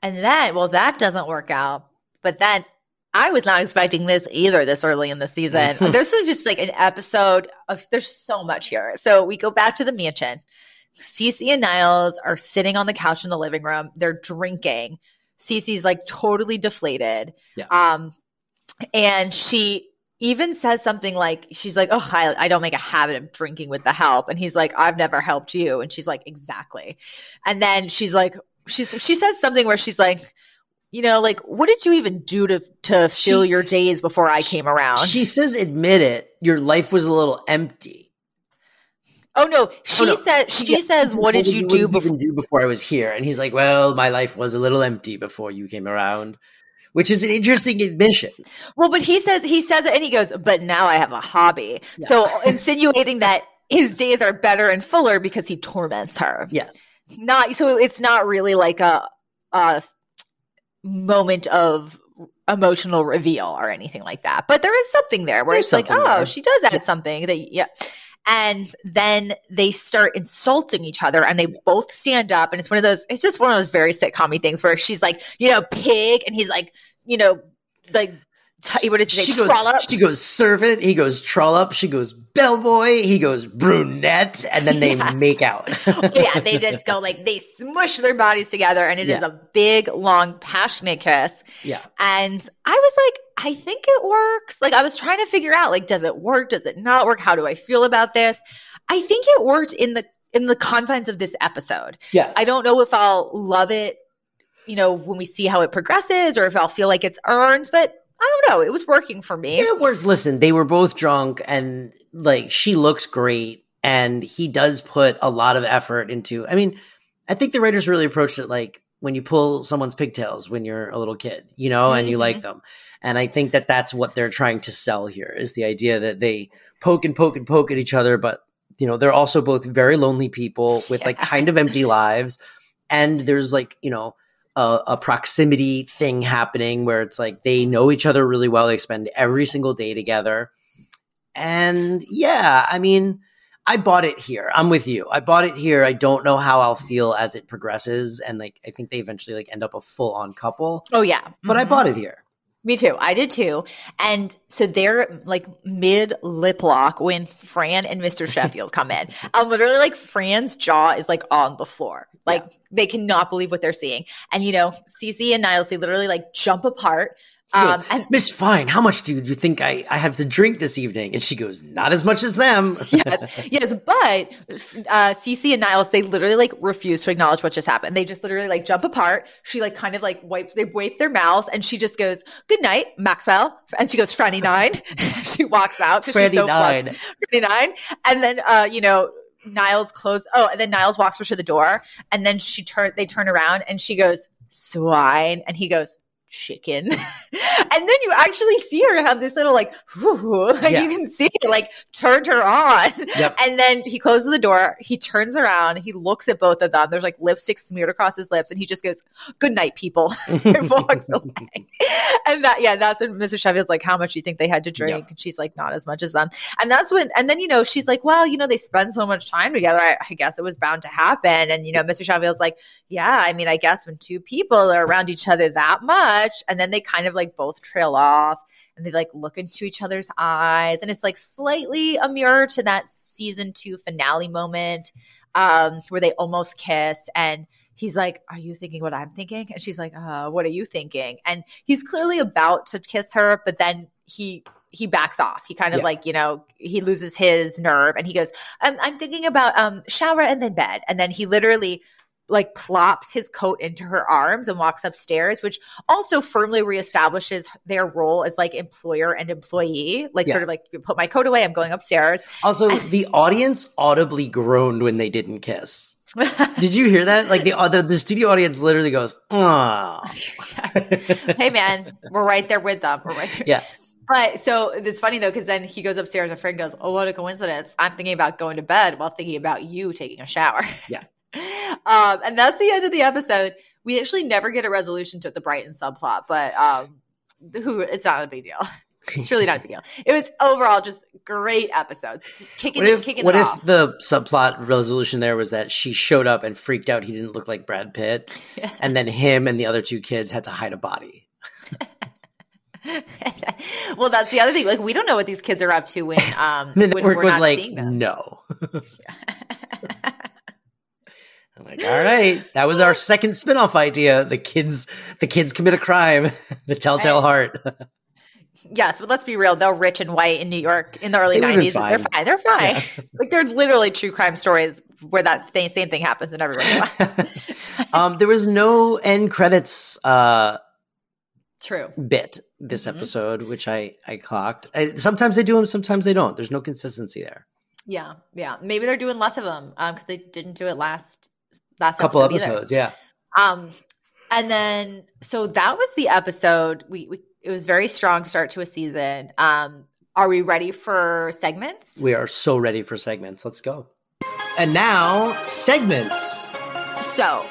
Speaker 3: And then, well, that doesn't work out. But then I was not expecting this either this early in the season. this is just like an episode of, there's so much here. So we go back to the mansion. Cece and Niles are sitting on the couch in the living room. They're drinking. Cece's like totally deflated.
Speaker 2: Yeah.
Speaker 3: Um, and she even says something like, she's like, oh, I, I, don't make a habit of drinking with the help. And he's like, I've never helped you. And she's like, exactly. And then she's like, she's she says something where she's like you know like what did you even do to to fill she, your days before i came around?
Speaker 2: She says admit it your life was a little empty.
Speaker 3: Oh no. Oh, she oh, no. said she yeah. says what did you, you do
Speaker 2: before do before i was here? And he's like well my life was a little empty before you came around which is an interesting admission.
Speaker 3: Well but he says he says it and he goes but now i have a hobby. Yeah. so insinuating that his days are better and fuller because he torments her.
Speaker 2: Yes
Speaker 3: not so it's not really like a, a moment of emotional reveal or anything like that. But there is something there where
Speaker 2: There's
Speaker 3: it's like, oh,
Speaker 2: there.
Speaker 3: she does add something that yeah. And then they start insulting each other and they both stand up. And it's one of those, it's just one of those very sitcom things where she's like, you know, pig. And he's like, you know, like, t- what
Speaker 2: She
Speaker 3: say?
Speaker 2: goes,
Speaker 3: Trollop.
Speaker 2: she goes servant. He goes trollop. She goes bellboy. He goes brunette, and then they
Speaker 3: Yeah.
Speaker 2: make out.
Speaker 3: yeah, they just go like, they smush their bodies together and it is
Speaker 2: Yeah.
Speaker 3: a big, long, passionate kiss.
Speaker 2: yeah.
Speaker 3: And I was like, I think it works. Like, I was trying to figure out, like, does it work? Does it not work? How do I feel about this? I think it worked in the in the confines of this episode.
Speaker 2: Yeah,
Speaker 3: I don't know if I'll love it, you know, when we see how it progresses, or if I'll feel like it's earned. But I don't know. It was working for me.
Speaker 2: It worked. Listen, they were both drunk, and like she looks great, and he does put a lot of effort into. I mean, I think the writers really approached it like when you pull someone's pigtails when you're a little kid, you know, and you
Speaker 3: Mhm.
Speaker 2: like them. And I think that that's what they're trying to sell here is the idea that they poke and poke and poke at each other, but you know, they're also both very lonely people with like kind of empty lives. And there's like, you know, a, a proximity thing happening where it's like they know each other really well. They spend every single day together. And yeah, I mean, I bought it here. I'm with you. I bought it here. I don't know how I'll feel as it progresses. And like, I think they eventually like end up a full on couple,
Speaker 3: Oh yeah,
Speaker 2: but I
Speaker 3: Mhm.
Speaker 2: bought it here.
Speaker 3: Me too. I did too. And so they're like mid lip lock when Fran and Mr. Sheffield come in. I'm literally like Fran's jaw is like on the floor. Like they cannot believe what they're seeing. And you know, Cece and Niles, they literally like jump apart.
Speaker 2: He goes,
Speaker 3: Um, and
Speaker 2: Miss Fine, how much do you think I, I have to drink this evening? And she goes, Not as much as them.
Speaker 3: yes, yes, but uh, Cece and Niles, they literally like refuse to acknowledge what just happened. They just literally like jump apart. She like kind of like wipes, they wipe their mouths, and she just goes, "Good night, Maxwell," and she goes, "Franny nine." she walks out because she's so
Speaker 2: Franny
Speaker 3: flustered.
Speaker 2: nine.
Speaker 3: And then uh, you know, Niles close oh, and then Niles walks her to the door, and then she turn they turn around and she goes, swine, and he goes, chicken. and then you actually see her have this little like, whoo, like
Speaker 2: Yeah.
Speaker 3: you can see it like turned her on.
Speaker 2: Yep.
Speaker 3: And then he closes the door, he turns around, he looks at both of them. There's like lipstick smeared across his lips, and he just goes, Good night, people. and walks away. And that, yeah, that's when Mrs. Sheffield's like, How much do you think they had to drink?
Speaker 2: Yeah.
Speaker 3: And she's like, Not as much as them. And that's when, and then, you know, she's like, Well, you know, they spend so much time together. I, I guess it was bound to happen. And, you know, Mr. Sheffield's like, Yeah, I mean, I guess when two people are around each other that much, and then they kind of like both trail off and they like look into each other's eyes. And it's like slightly a mirror to that season two finale moment um, where they almost kiss. And he's like, Are you thinking what I'm thinking? And she's like, uh, What are you thinking? And he's clearly about to kiss her, but then he he backs off. He kind of
Speaker 2: Yeah.
Speaker 3: like, you know, he loses his nerve and he goes, I'm, I'm thinking about um shower and then bed. And then he literally like plops his coat into her arms and walks upstairs, which also firmly reestablishes their role as like employer and employee. Like
Speaker 2: Yeah.
Speaker 3: sort of like put my coat away, I'm going upstairs.
Speaker 2: Also, the audience audibly groaned when they didn't kiss. Did you hear that? Like the the, the studio audience literally goes, "Oh,
Speaker 3: hey man, we're right there with them. We're right there.
Speaker 2: yeah."
Speaker 3: But so it's funny though, because then he goes upstairs and Fran goes, Oh, what a coincidence. I'm thinking about going to bed while thinking about you taking a shower.
Speaker 2: Yeah.
Speaker 3: Um, and that's the end of the episode. We actually never get a resolution to the Brighton subplot, but um who it's not a big deal. It's really not a big deal. It was overall just great episodes. Kicking
Speaker 2: What
Speaker 3: it,
Speaker 2: if
Speaker 3: kicking
Speaker 2: what if
Speaker 3: off.
Speaker 2: the subplot resolution there was that she showed up and freaked out he didn't look like Brad Pitt, and then him and the other two kids had to hide a body.
Speaker 3: well, that's the other thing. Like, we don't know what these kids are up to when um
Speaker 2: The
Speaker 3: when
Speaker 2: network
Speaker 3: we're
Speaker 2: was
Speaker 3: not
Speaker 2: like,
Speaker 3: seeing them.
Speaker 2: "No." I'm like, all right, that was our second spin-off idea. The kids, the kids commit a crime. the Telltale Heart.
Speaker 3: Yes, but let's be real. They're rich and white in New York in the early
Speaker 2: They would've
Speaker 3: nineties. They're
Speaker 2: fine.
Speaker 3: They're fine. like there's literally true crime stories where that thing, same thing happens and everyone's fine.
Speaker 2: um, there was no end credits uh,
Speaker 3: True.
Speaker 2: bit this
Speaker 3: Mhm.
Speaker 2: episode, which I I clocked. I, sometimes they do them, sometimes they don't. There's no consistency there.
Speaker 3: Yeah, yeah. Maybe they're doing less of them because they didn't do it last last
Speaker 2: couple
Speaker 3: episode either.
Speaker 2: episodes, yeah.
Speaker 3: Um, and then so that was the episode. We, we it was very strong start to a season. Um, are we ready for segments?
Speaker 2: We are so ready for segments. Let's go. And now segments.
Speaker 3: So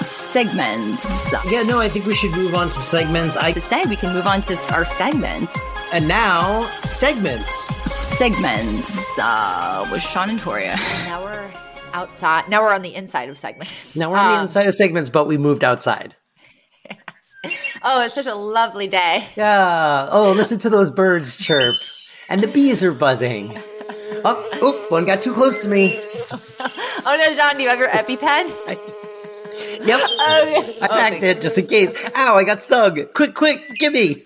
Speaker 3: segments.
Speaker 2: Yeah, no, I think we should move on to segments. I
Speaker 3: To say we can move on to our segments.
Speaker 2: and now segments.
Speaker 3: Segments uh, with Sean and Toria. Now we're outside. Now we're on the inside of segments.
Speaker 2: Now we're on the
Speaker 3: Um,
Speaker 2: inside of segments, but we moved outside.
Speaker 3: Oh, it's such a lovely day.
Speaker 2: Yeah. Oh, listen to those birds chirp, and the bees are buzzing. Oh, oh, one got too close to me.
Speaker 3: Oh no, Sean, do you have your EpiPen?
Speaker 2: I, yep.
Speaker 3: Oh,
Speaker 2: I packed it just in case. Ow, I got stung. Quick, quick, gimme.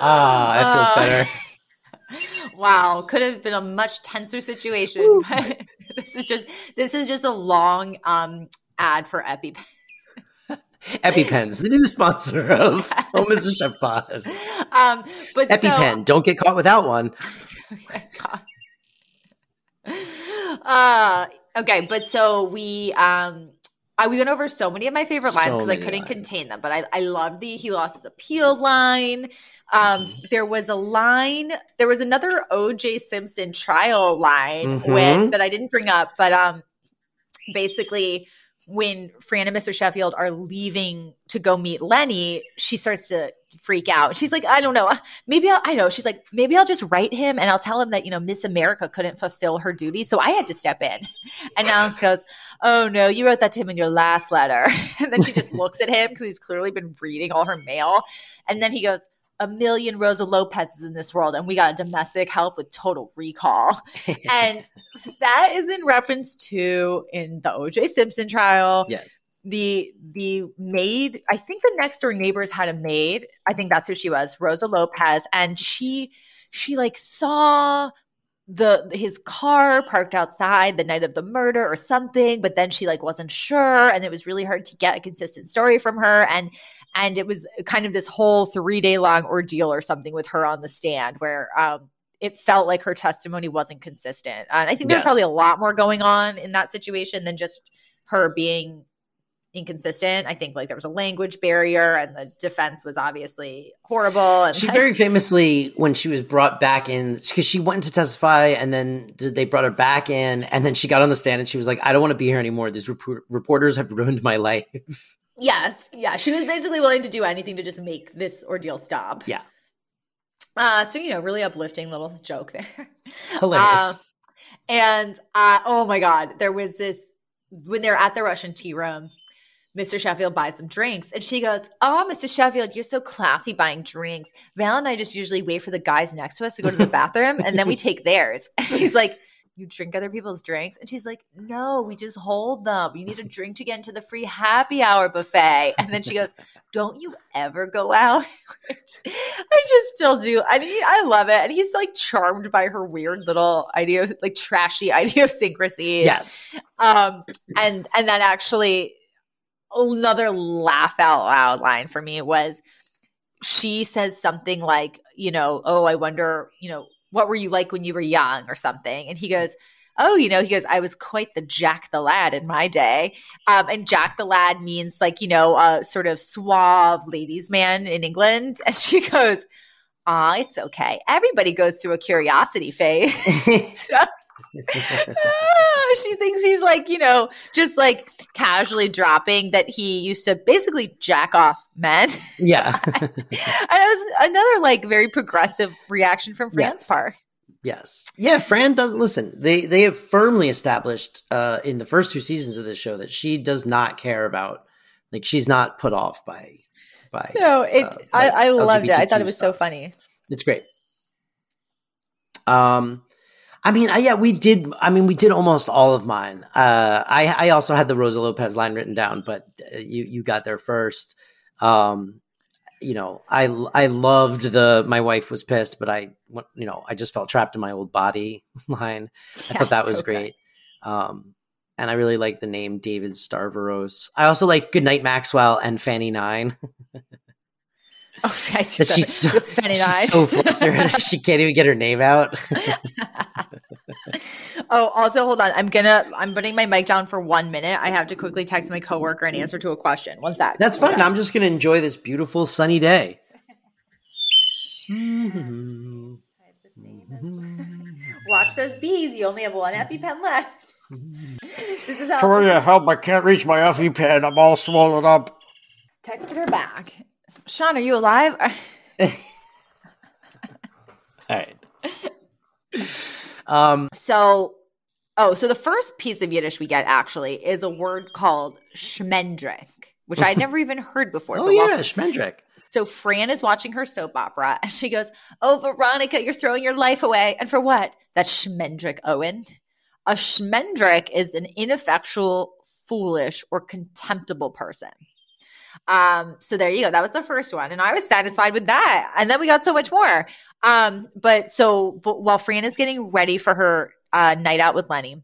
Speaker 2: Ah, that feels better.
Speaker 3: Wow, could have been a much tenser situation, but this is just this is just a long um ad for EpiPen.
Speaker 2: EpiPens, the new sponsor of Oh Mr. Sheff Pod.
Speaker 3: Um, but so-
Speaker 2: EpiPen, don't get caught without one.
Speaker 3: Uh, okay, but so we um I, we went over so many of my favorite lines
Speaker 2: So
Speaker 3: because I couldn't
Speaker 2: lines.
Speaker 3: contain them, but I, I loved the he lost his appeal line. Um,
Speaker 2: Mm-hmm.
Speaker 3: there was a line, there was another OJ Simpson trial line
Speaker 2: Mhm.
Speaker 3: with that I didn't bring up, but um basically when Fran and Mr. Sheffield are leaving to go meet Lenny, she starts to freak out. She's like, I don't know. Maybe I'll, I know. She's like, maybe I'll just write him and I'll tell him that, you know, Miss America couldn't fulfill her duty. So I had to step in. And Alice goes, Oh no, you wrote that to him in your last letter. And then she just looks at him because he's clearly been reading all her mail. And then he goes, a million Rosa Lopez's in this world, and we got domestic help with total recall. and that is in reference to in the OJ Simpson trial.
Speaker 2: Yeah.
Speaker 3: The the maid, I think the next door neighbors had a maid. I think that's who she was, Rosa Lopez, and she she like saw the his car parked outside the night of the murder or something but then she like wasn't sure and it was really hard to get a consistent story from her and and it was kind of this whole three day long ordeal or something with her on the stand where um it felt like her testimony wasn't consistent and i think there's
Speaker 2: Yes.
Speaker 3: probably a lot more going on in that situation than just her being inconsistent i think like there was a language barrier and the defense was obviously horrible and
Speaker 2: She
Speaker 3: like-
Speaker 2: very famously, when she was brought back in, because she went to testify, and then they brought her back in, and then she got on the stand, and she was like, "I don't want to be here anymore. These report- reporters have ruined my life."
Speaker 3: Yes, yeah. She was basically willing to do anything to just make this ordeal stop.
Speaker 2: Yeah.
Speaker 3: Uh, so you know, really uplifting little joke there.
Speaker 2: Hilarious.
Speaker 3: Uh, and uh, oh my god, there was this when they're at the Russian tea room. Mr. Sheffield buys some drinks, and she goes, "Oh, Mr. Sheffield, you're so classy buying drinks. Val and I just usually wait for the guys next to us to go to the bathroom, and then we take theirs." And he's like, "You drink other people's drinks?" And she's like, "No, we just hold them. You need a drink to get into the free happy hour buffet." And then she goes, "Don't you ever go out?" I just still do. I mean, I love it, and he's like charmed by her weird little idea, like trashy idiosyncrasies
Speaker 2: yes.
Speaker 3: um and and then actually another laugh out loud line for me was she says something like you know oh i wonder you know what were you like when you were young? or something. And he goes oh you know he goes i was quite the jack the lad in my day. Um, and jack the lad means like you know a sort of suave ladies man in england. And she goes ah it's okay. Everybody goes through a curiosity phase. Ah, she thinks he's like, you know, just like casually dropping that he used to basically jack off men.
Speaker 2: yeah.
Speaker 3: and it was another like very progressive reaction from Fran's
Speaker 2: Yes.
Speaker 3: part.
Speaker 2: Yes. Yeah, Fran doesn't listen. They they have firmly established uh in the first two seasons of this show that she does not care about like she's not put off by by
Speaker 3: No, it
Speaker 2: uh,
Speaker 3: I, I loved it. I thought it was so funny.
Speaker 2: It's great. Um I mean, I, yeah, we did. I mean, we did almost all of mine. Uh, I, I also had the Rosa Lopez line written down, but uh, you, you got there first. Um, you know, I, I loved the my wife was pissed, but I, you know, I just felt trapped in my old body line. I thought that was
Speaker 3: good.
Speaker 2: great. Um, and I really like the name David Starveros. I also like Goodnight Maxwell and Fanny Nine.
Speaker 3: Oh, I
Speaker 2: That she's so,
Speaker 3: the
Speaker 2: she's so flustered. she can't even get her name out.
Speaker 3: oh, also hold on. I'm gonna I'm putting my mic down for one minute. I have to quickly text my coworker and answer to a question. One sec.
Speaker 2: That's fine.
Speaker 3: sec.
Speaker 2: I'm just going to enjoy this beautiful sunny day. Mm-hmm.
Speaker 3: Watch those bees. You only have one EpiPen left. this is how
Speaker 2: Toria, help! I can't reach my EpiPen. I'm all swollen up.
Speaker 3: texted her back. Sean, are you alive?
Speaker 2: All right. Um,
Speaker 3: So, oh, so the first piece of Yiddish we get actually is a word called schmendrick, which I'd never even heard before.
Speaker 2: oh
Speaker 3: but while-
Speaker 2: yeah, Schmendrick.
Speaker 3: So Fran is watching her soap opera and she goes, Oh, Veronica, you're throwing your life away. And for what? That's Schmendrick Owen. A Schmendrick is an ineffectual, foolish, or contemptible person. Um, so there you go. That was the first one. And I was satisfied with that. And then we got so much more. Um, but so but while Fran is getting ready for her uh, night out with Lenny,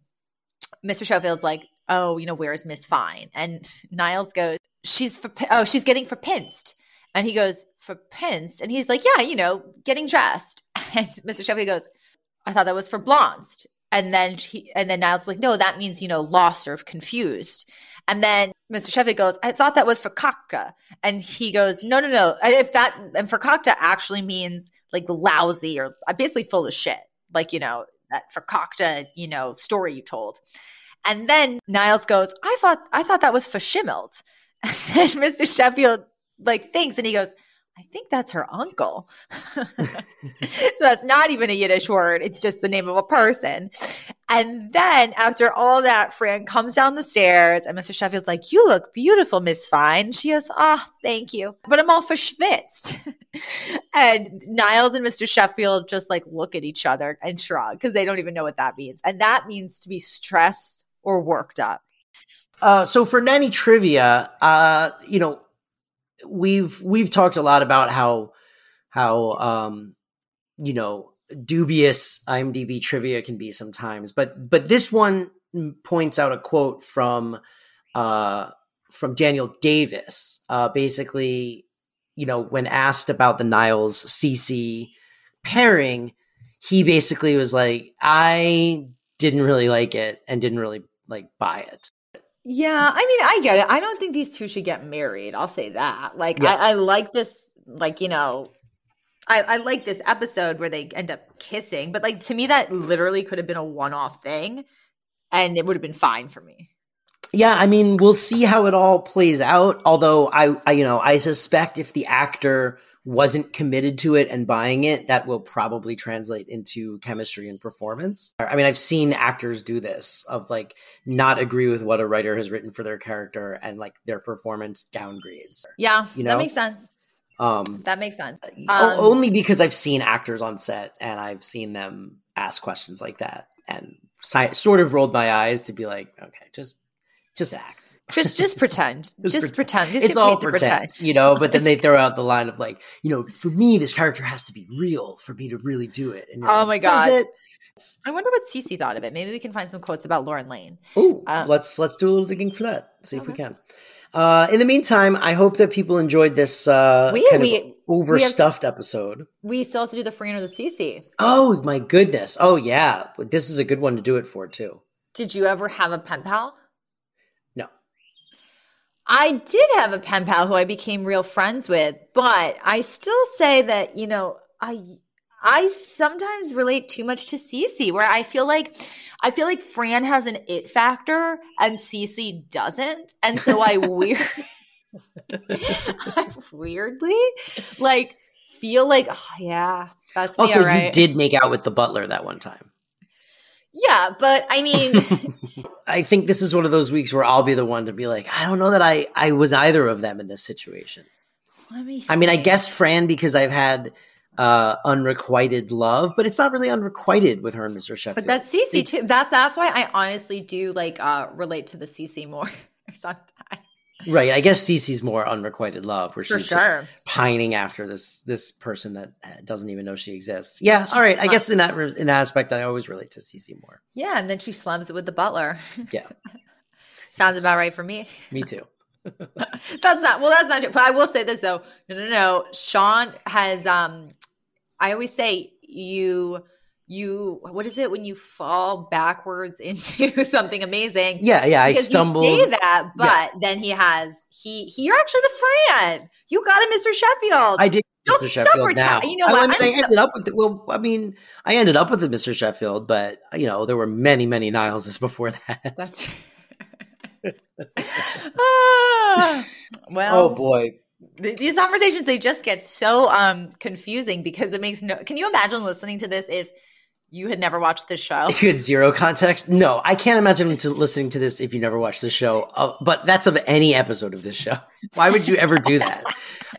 Speaker 3: Mr. Sheffield's like, Oh, you know, where's Miss Fine? And Niles goes, She's for oh, she's getting for pinced. And he goes, for pinced? And he's like, yeah, you know, getting dressed. And Mr. Sheffield goes, I thought that was for blonde. And then he, and then Niles like, no, that means, you know, lost or confused. And then Mr. Sheffield goes, I thought that was for. And he goes, no, no, no. If that, and for actually means like lousy or uh, basically full of shit. Like, you know, that for you know, story you told. And then Niles goes, I thought, I thought that was for. And Mr. Sheffield like thinks and he goes, I think that's her uncle. so that's not even a Yiddish word. It's just the name of a person. And then after all that, Fran comes down the stairs and Mr. Sheffield's like, You look beautiful, Miss Fine. She goes, Ah, oh, thank you. But I'm all verschwitzt. and Niles and Mr. Sheffield just like look at each other and shrug because they don't even know what that means. And that means to be stressed or worked up.
Speaker 2: Uh, so for nanny trivia, uh, you know, we've we've talked a lot about how how um, you know dubious IMDb trivia can be sometimes, but but this one points out a quote from uh, from Daniel Davis, uh, basically, you know, when asked about the Niles CC pairing, he basically was like, I didn't really like it and didn't really like buy it.
Speaker 3: Yeah, I mean, I get it. I don't think these two should get married. I'll say that. Like,
Speaker 2: Yeah.
Speaker 3: I, I like this. Like, you know, I, I like this episode where they end up kissing, but like to me, that literally could have been a one-off thing, and it would have been fine for me.
Speaker 2: Yeah, I mean, we'll see how it all plays out. Although I, I, you know, I suspect if the actor wasn't committed to it and buying it, that will probably translate into chemistry and performance. I mean, I've seen actors do this of like not agree with what a writer has written for their character and like their performance downgrades.
Speaker 3: Yeah,
Speaker 2: You
Speaker 3: that makes sense.
Speaker 2: Um,
Speaker 3: That makes sense. Um,
Speaker 2: only because I've seen actors on set and I've seen them ask questions like that and si- sort of rolled my eyes to be like, okay, just, just act.
Speaker 3: Just just pretend. just,
Speaker 2: Just
Speaker 3: pretend. Just
Speaker 2: it's all
Speaker 3: to
Speaker 2: pretend,
Speaker 3: pretend.
Speaker 2: you know. But then they throw out the line of like, you know, for me, this character has to be real for me to really do it. And
Speaker 3: Oh
Speaker 2: like,
Speaker 3: my God.
Speaker 2: it?"
Speaker 3: I wonder what Cece thought of it. Maybe we can find some quotes about Lauren Lane.
Speaker 2: Ooh,
Speaker 3: Uh,
Speaker 2: let's let's do a little digging for that. See if we can. Uh, in the meantime, I hope that people enjoyed this uh,
Speaker 3: We-
Speaker 2: kind
Speaker 3: we-
Speaker 2: of overstuffed episode.
Speaker 3: We still have to do the Fran or the Cece.
Speaker 2: Oh my goodness! Oh yeah, this is a good one to do it for too.
Speaker 3: Did you ever have a pen pal? I did have a pen pal who I became real friends with, but I still say that, you know, I I sometimes relate too much to Cece where I feel like I feel like Fran has an it factor and Cece doesn't. And so I weird I weirdly like feel like oh, yeah, that's me
Speaker 2: also
Speaker 3: all right.
Speaker 2: you did make out with the butler that one time.
Speaker 3: Yeah, but I mean
Speaker 2: I think this is one of those weeks where I'll be the one to be like, I don't know that I I was either of them in this situation.
Speaker 3: let me
Speaker 2: I mean, I guess Fran because I've had uh unrequited love, but it's not really unrequited with her and Mr. Sheffield.
Speaker 3: But that's Cece too. That's that's why I honestly do like uh relate to the Cece more sometimes.
Speaker 2: Right. I guess Cece's more unrequited love, where
Speaker 3: For
Speaker 2: she's just pining after this this person that uh, doesn't even know she exists. Yeah,
Speaker 3: She's
Speaker 2: all right. I guess in that re- in that aspect, I always relate to Cece more.
Speaker 3: Yeah, and then she slums it with the butler.
Speaker 2: Yeah,
Speaker 3: Sounds about right for me.
Speaker 2: me too.
Speaker 3: That's not well, that's not true. But I will say this though. No, no, no. Sean has um I always say you you what is it when you fall backwards into something amazing?
Speaker 2: Yeah, yeah. I
Speaker 3: because
Speaker 2: stumbled.
Speaker 3: you say that, but then he has he he. You're actually the Fran. You got him, Mr. Sheffield.
Speaker 2: I did.
Speaker 3: Don't
Speaker 2: Mr.
Speaker 3: stop
Speaker 2: Sheffield now.
Speaker 3: you know
Speaker 2: I,
Speaker 3: what?
Speaker 2: mean,
Speaker 3: I'm
Speaker 2: I ended up with it. Well, I mean, I ended up with the Mr. Sheffield, but you know, there were many, many Nileses before that.
Speaker 3: That's Ah, well.
Speaker 2: oh boy.
Speaker 3: these conversations they just get so um confusing because it makes no. Can you imagine listening to this if you had never watched this show?
Speaker 2: If you had zero context, no, I can't imagine to listening to this if you never watched the show. Uh, but that's of any episode of this show. Why would you ever do that?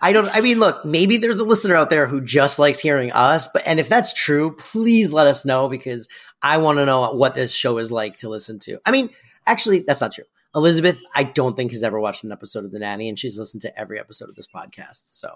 Speaker 2: I don't. I mean, look, maybe there's a listener out there who just likes hearing us. But and if that's true, please let us know because I want to know what this show is like to listen to. I mean, actually, that's not true. Elizabeth, I don't think has ever watched an episode of The Nanny, and she's listened to every episode of this podcast. So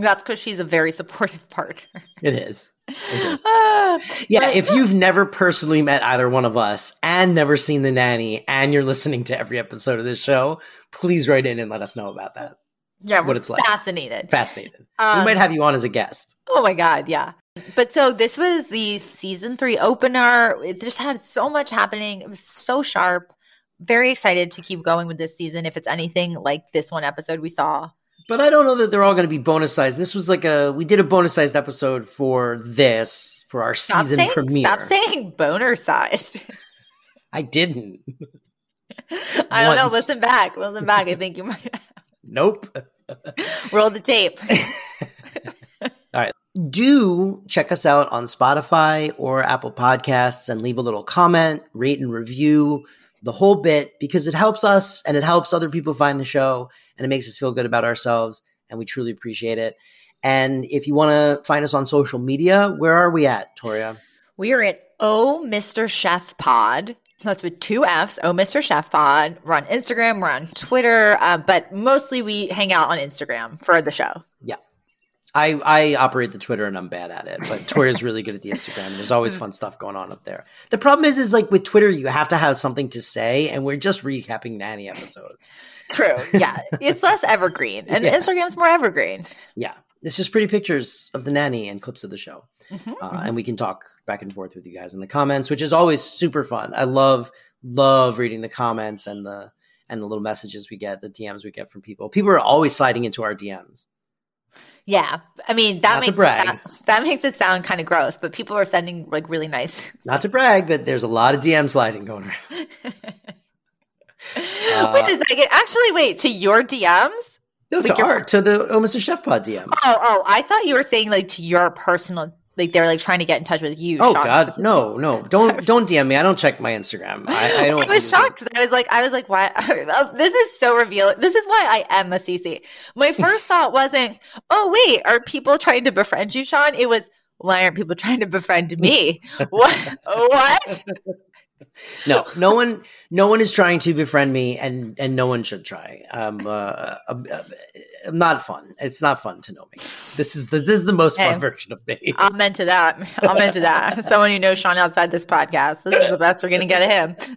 Speaker 3: That's because she's a very supportive partner.
Speaker 2: it is. It is.
Speaker 3: Ah,
Speaker 2: Yeah,
Speaker 3: but-
Speaker 2: if you've never personally met either one of us and never seen The Nanny and you're listening to every episode of this show, please write in and let us know about that.
Speaker 3: yeah,
Speaker 2: what it's like.
Speaker 3: fascinated.
Speaker 2: Fascinated.
Speaker 3: Um,
Speaker 2: we might have you on as a guest.
Speaker 3: Oh my god, yeah. But so this was the season three opener. It just had so much happening. It was so sharp. Very excited to keep going with this season. If it's anything like this one episode we saw.
Speaker 2: But I don't know that they're all going to be bonus sized. This was like a we did a bonus sized episode for this for our
Speaker 3: Stop
Speaker 2: season
Speaker 3: saying,
Speaker 2: premiere.
Speaker 3: stop saying boner sized.
Speaker 2: I didn't.
Speaker 3: I don't know. Listen back. Listen back. I think you might
Speaker 2: Nope.
Speaker 3: roll the tape. All right.
Speaker 2: Do check us out on Spotify or Apple Podcasts and leave a little comment, rate and review the whole bit because it helps us and it helps other people find the show and it makes us feel good about ourselves and we truly appreciate it. And if you want to find us on social media, where are we at, Toria?
Speaker 3: We are at Oh Mr. Sheff Pod. That's with two F's. Oh Mr. Sheff Pod. We're on Instagram. We're on Twitter. Uh, but mostly we hang out on Instagram for the show.
Speaker 2: I, I operate the Twitter and I'm bad at it, but Toria's really good at the Instagram. There's always fun stuff going on up there. The problem is, is like with Twitter, you have to have something to say, and we're just recapping nanny episodes.
Speaker 3: True. Yeah. it's less evergreen. And
Speaker 2: Yeah.
Speaker 3: Instagram's more evergreen.
Speaker 2: Yeah, it's just pretty pictures of the nanny and clips of the show,
Speaker 3: Mhm,
Speaker 2: uh, and we can talk back and forth with you guys in the comments, which is always super fun. I love love reading the comments and the and the little messages we get, the DMs we get from people. People are always sliding into our DMs.
Speaker 3: Yeah. I mean, that
Speaker 2: Not
Speaker 3: makes, it
Speaker 2: brag.
Speaker 3: sound, that makes it sound kind of gross, but people are sending like really nice.
Speaker 2: Not to brag, but there's a lot of DM sliding going around. Uh,
Speaker 3: wait a second. Actually, wait, to your DMs?
Speaker 2: No,
Speaker 3: Like
Speaker 2: to
Speaker 3: your-
Speaker 2: our, to the Oh Mr. Sheff Pod DM.
Speaker 3: Oh, oh, I thought you were saying like to your personal, like they're like trying to get in touch with you.
Speaker 2: Oh God, no, no! Don't don't DM me. I don't check my Instagram. I, I don't.
Speaker 3: I was shocked because I was like, I was like, why? this is so revealing. This is why I am a CC. My first thought wasn't, oh wait, are people trying to befriend you, Sean? It was, why aren't people trying to befriend me? what? What?
Speaker 2: no, no one, no one is trying to befriend me, and and no one should try. Um, uh, uh, uh, not fun. It's not fun to know me. This is the this is the most fun version of me.
Speaker 3: I'm into that. I'm into that. Someone who knows Sean outside this podcast. This is the best we're gonna get of him.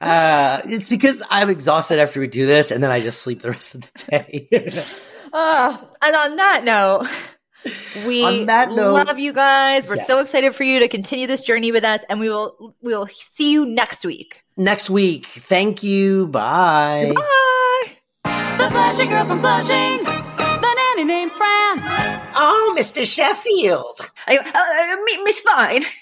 Speaker 2: Uh, it's because I'm exhausted after we do this, and then I just sleep the rest of the day.
Speaker 3: Oh, and on that note, we
Speaker 2: that note-
Speaker 3: love you guys. We're so excited for you to continue this journey with us, and we will we will see you next week.
Speaker 2: Next week, thank you. Bye.
Speaker 3: Bye.
Speaker 1: The Flashing Girl from Flushing. The nanny named Fran.
Speaker 2: Oh, Mr. Sheffield.
Speaker 4: I, uh, uh, Miss Fine.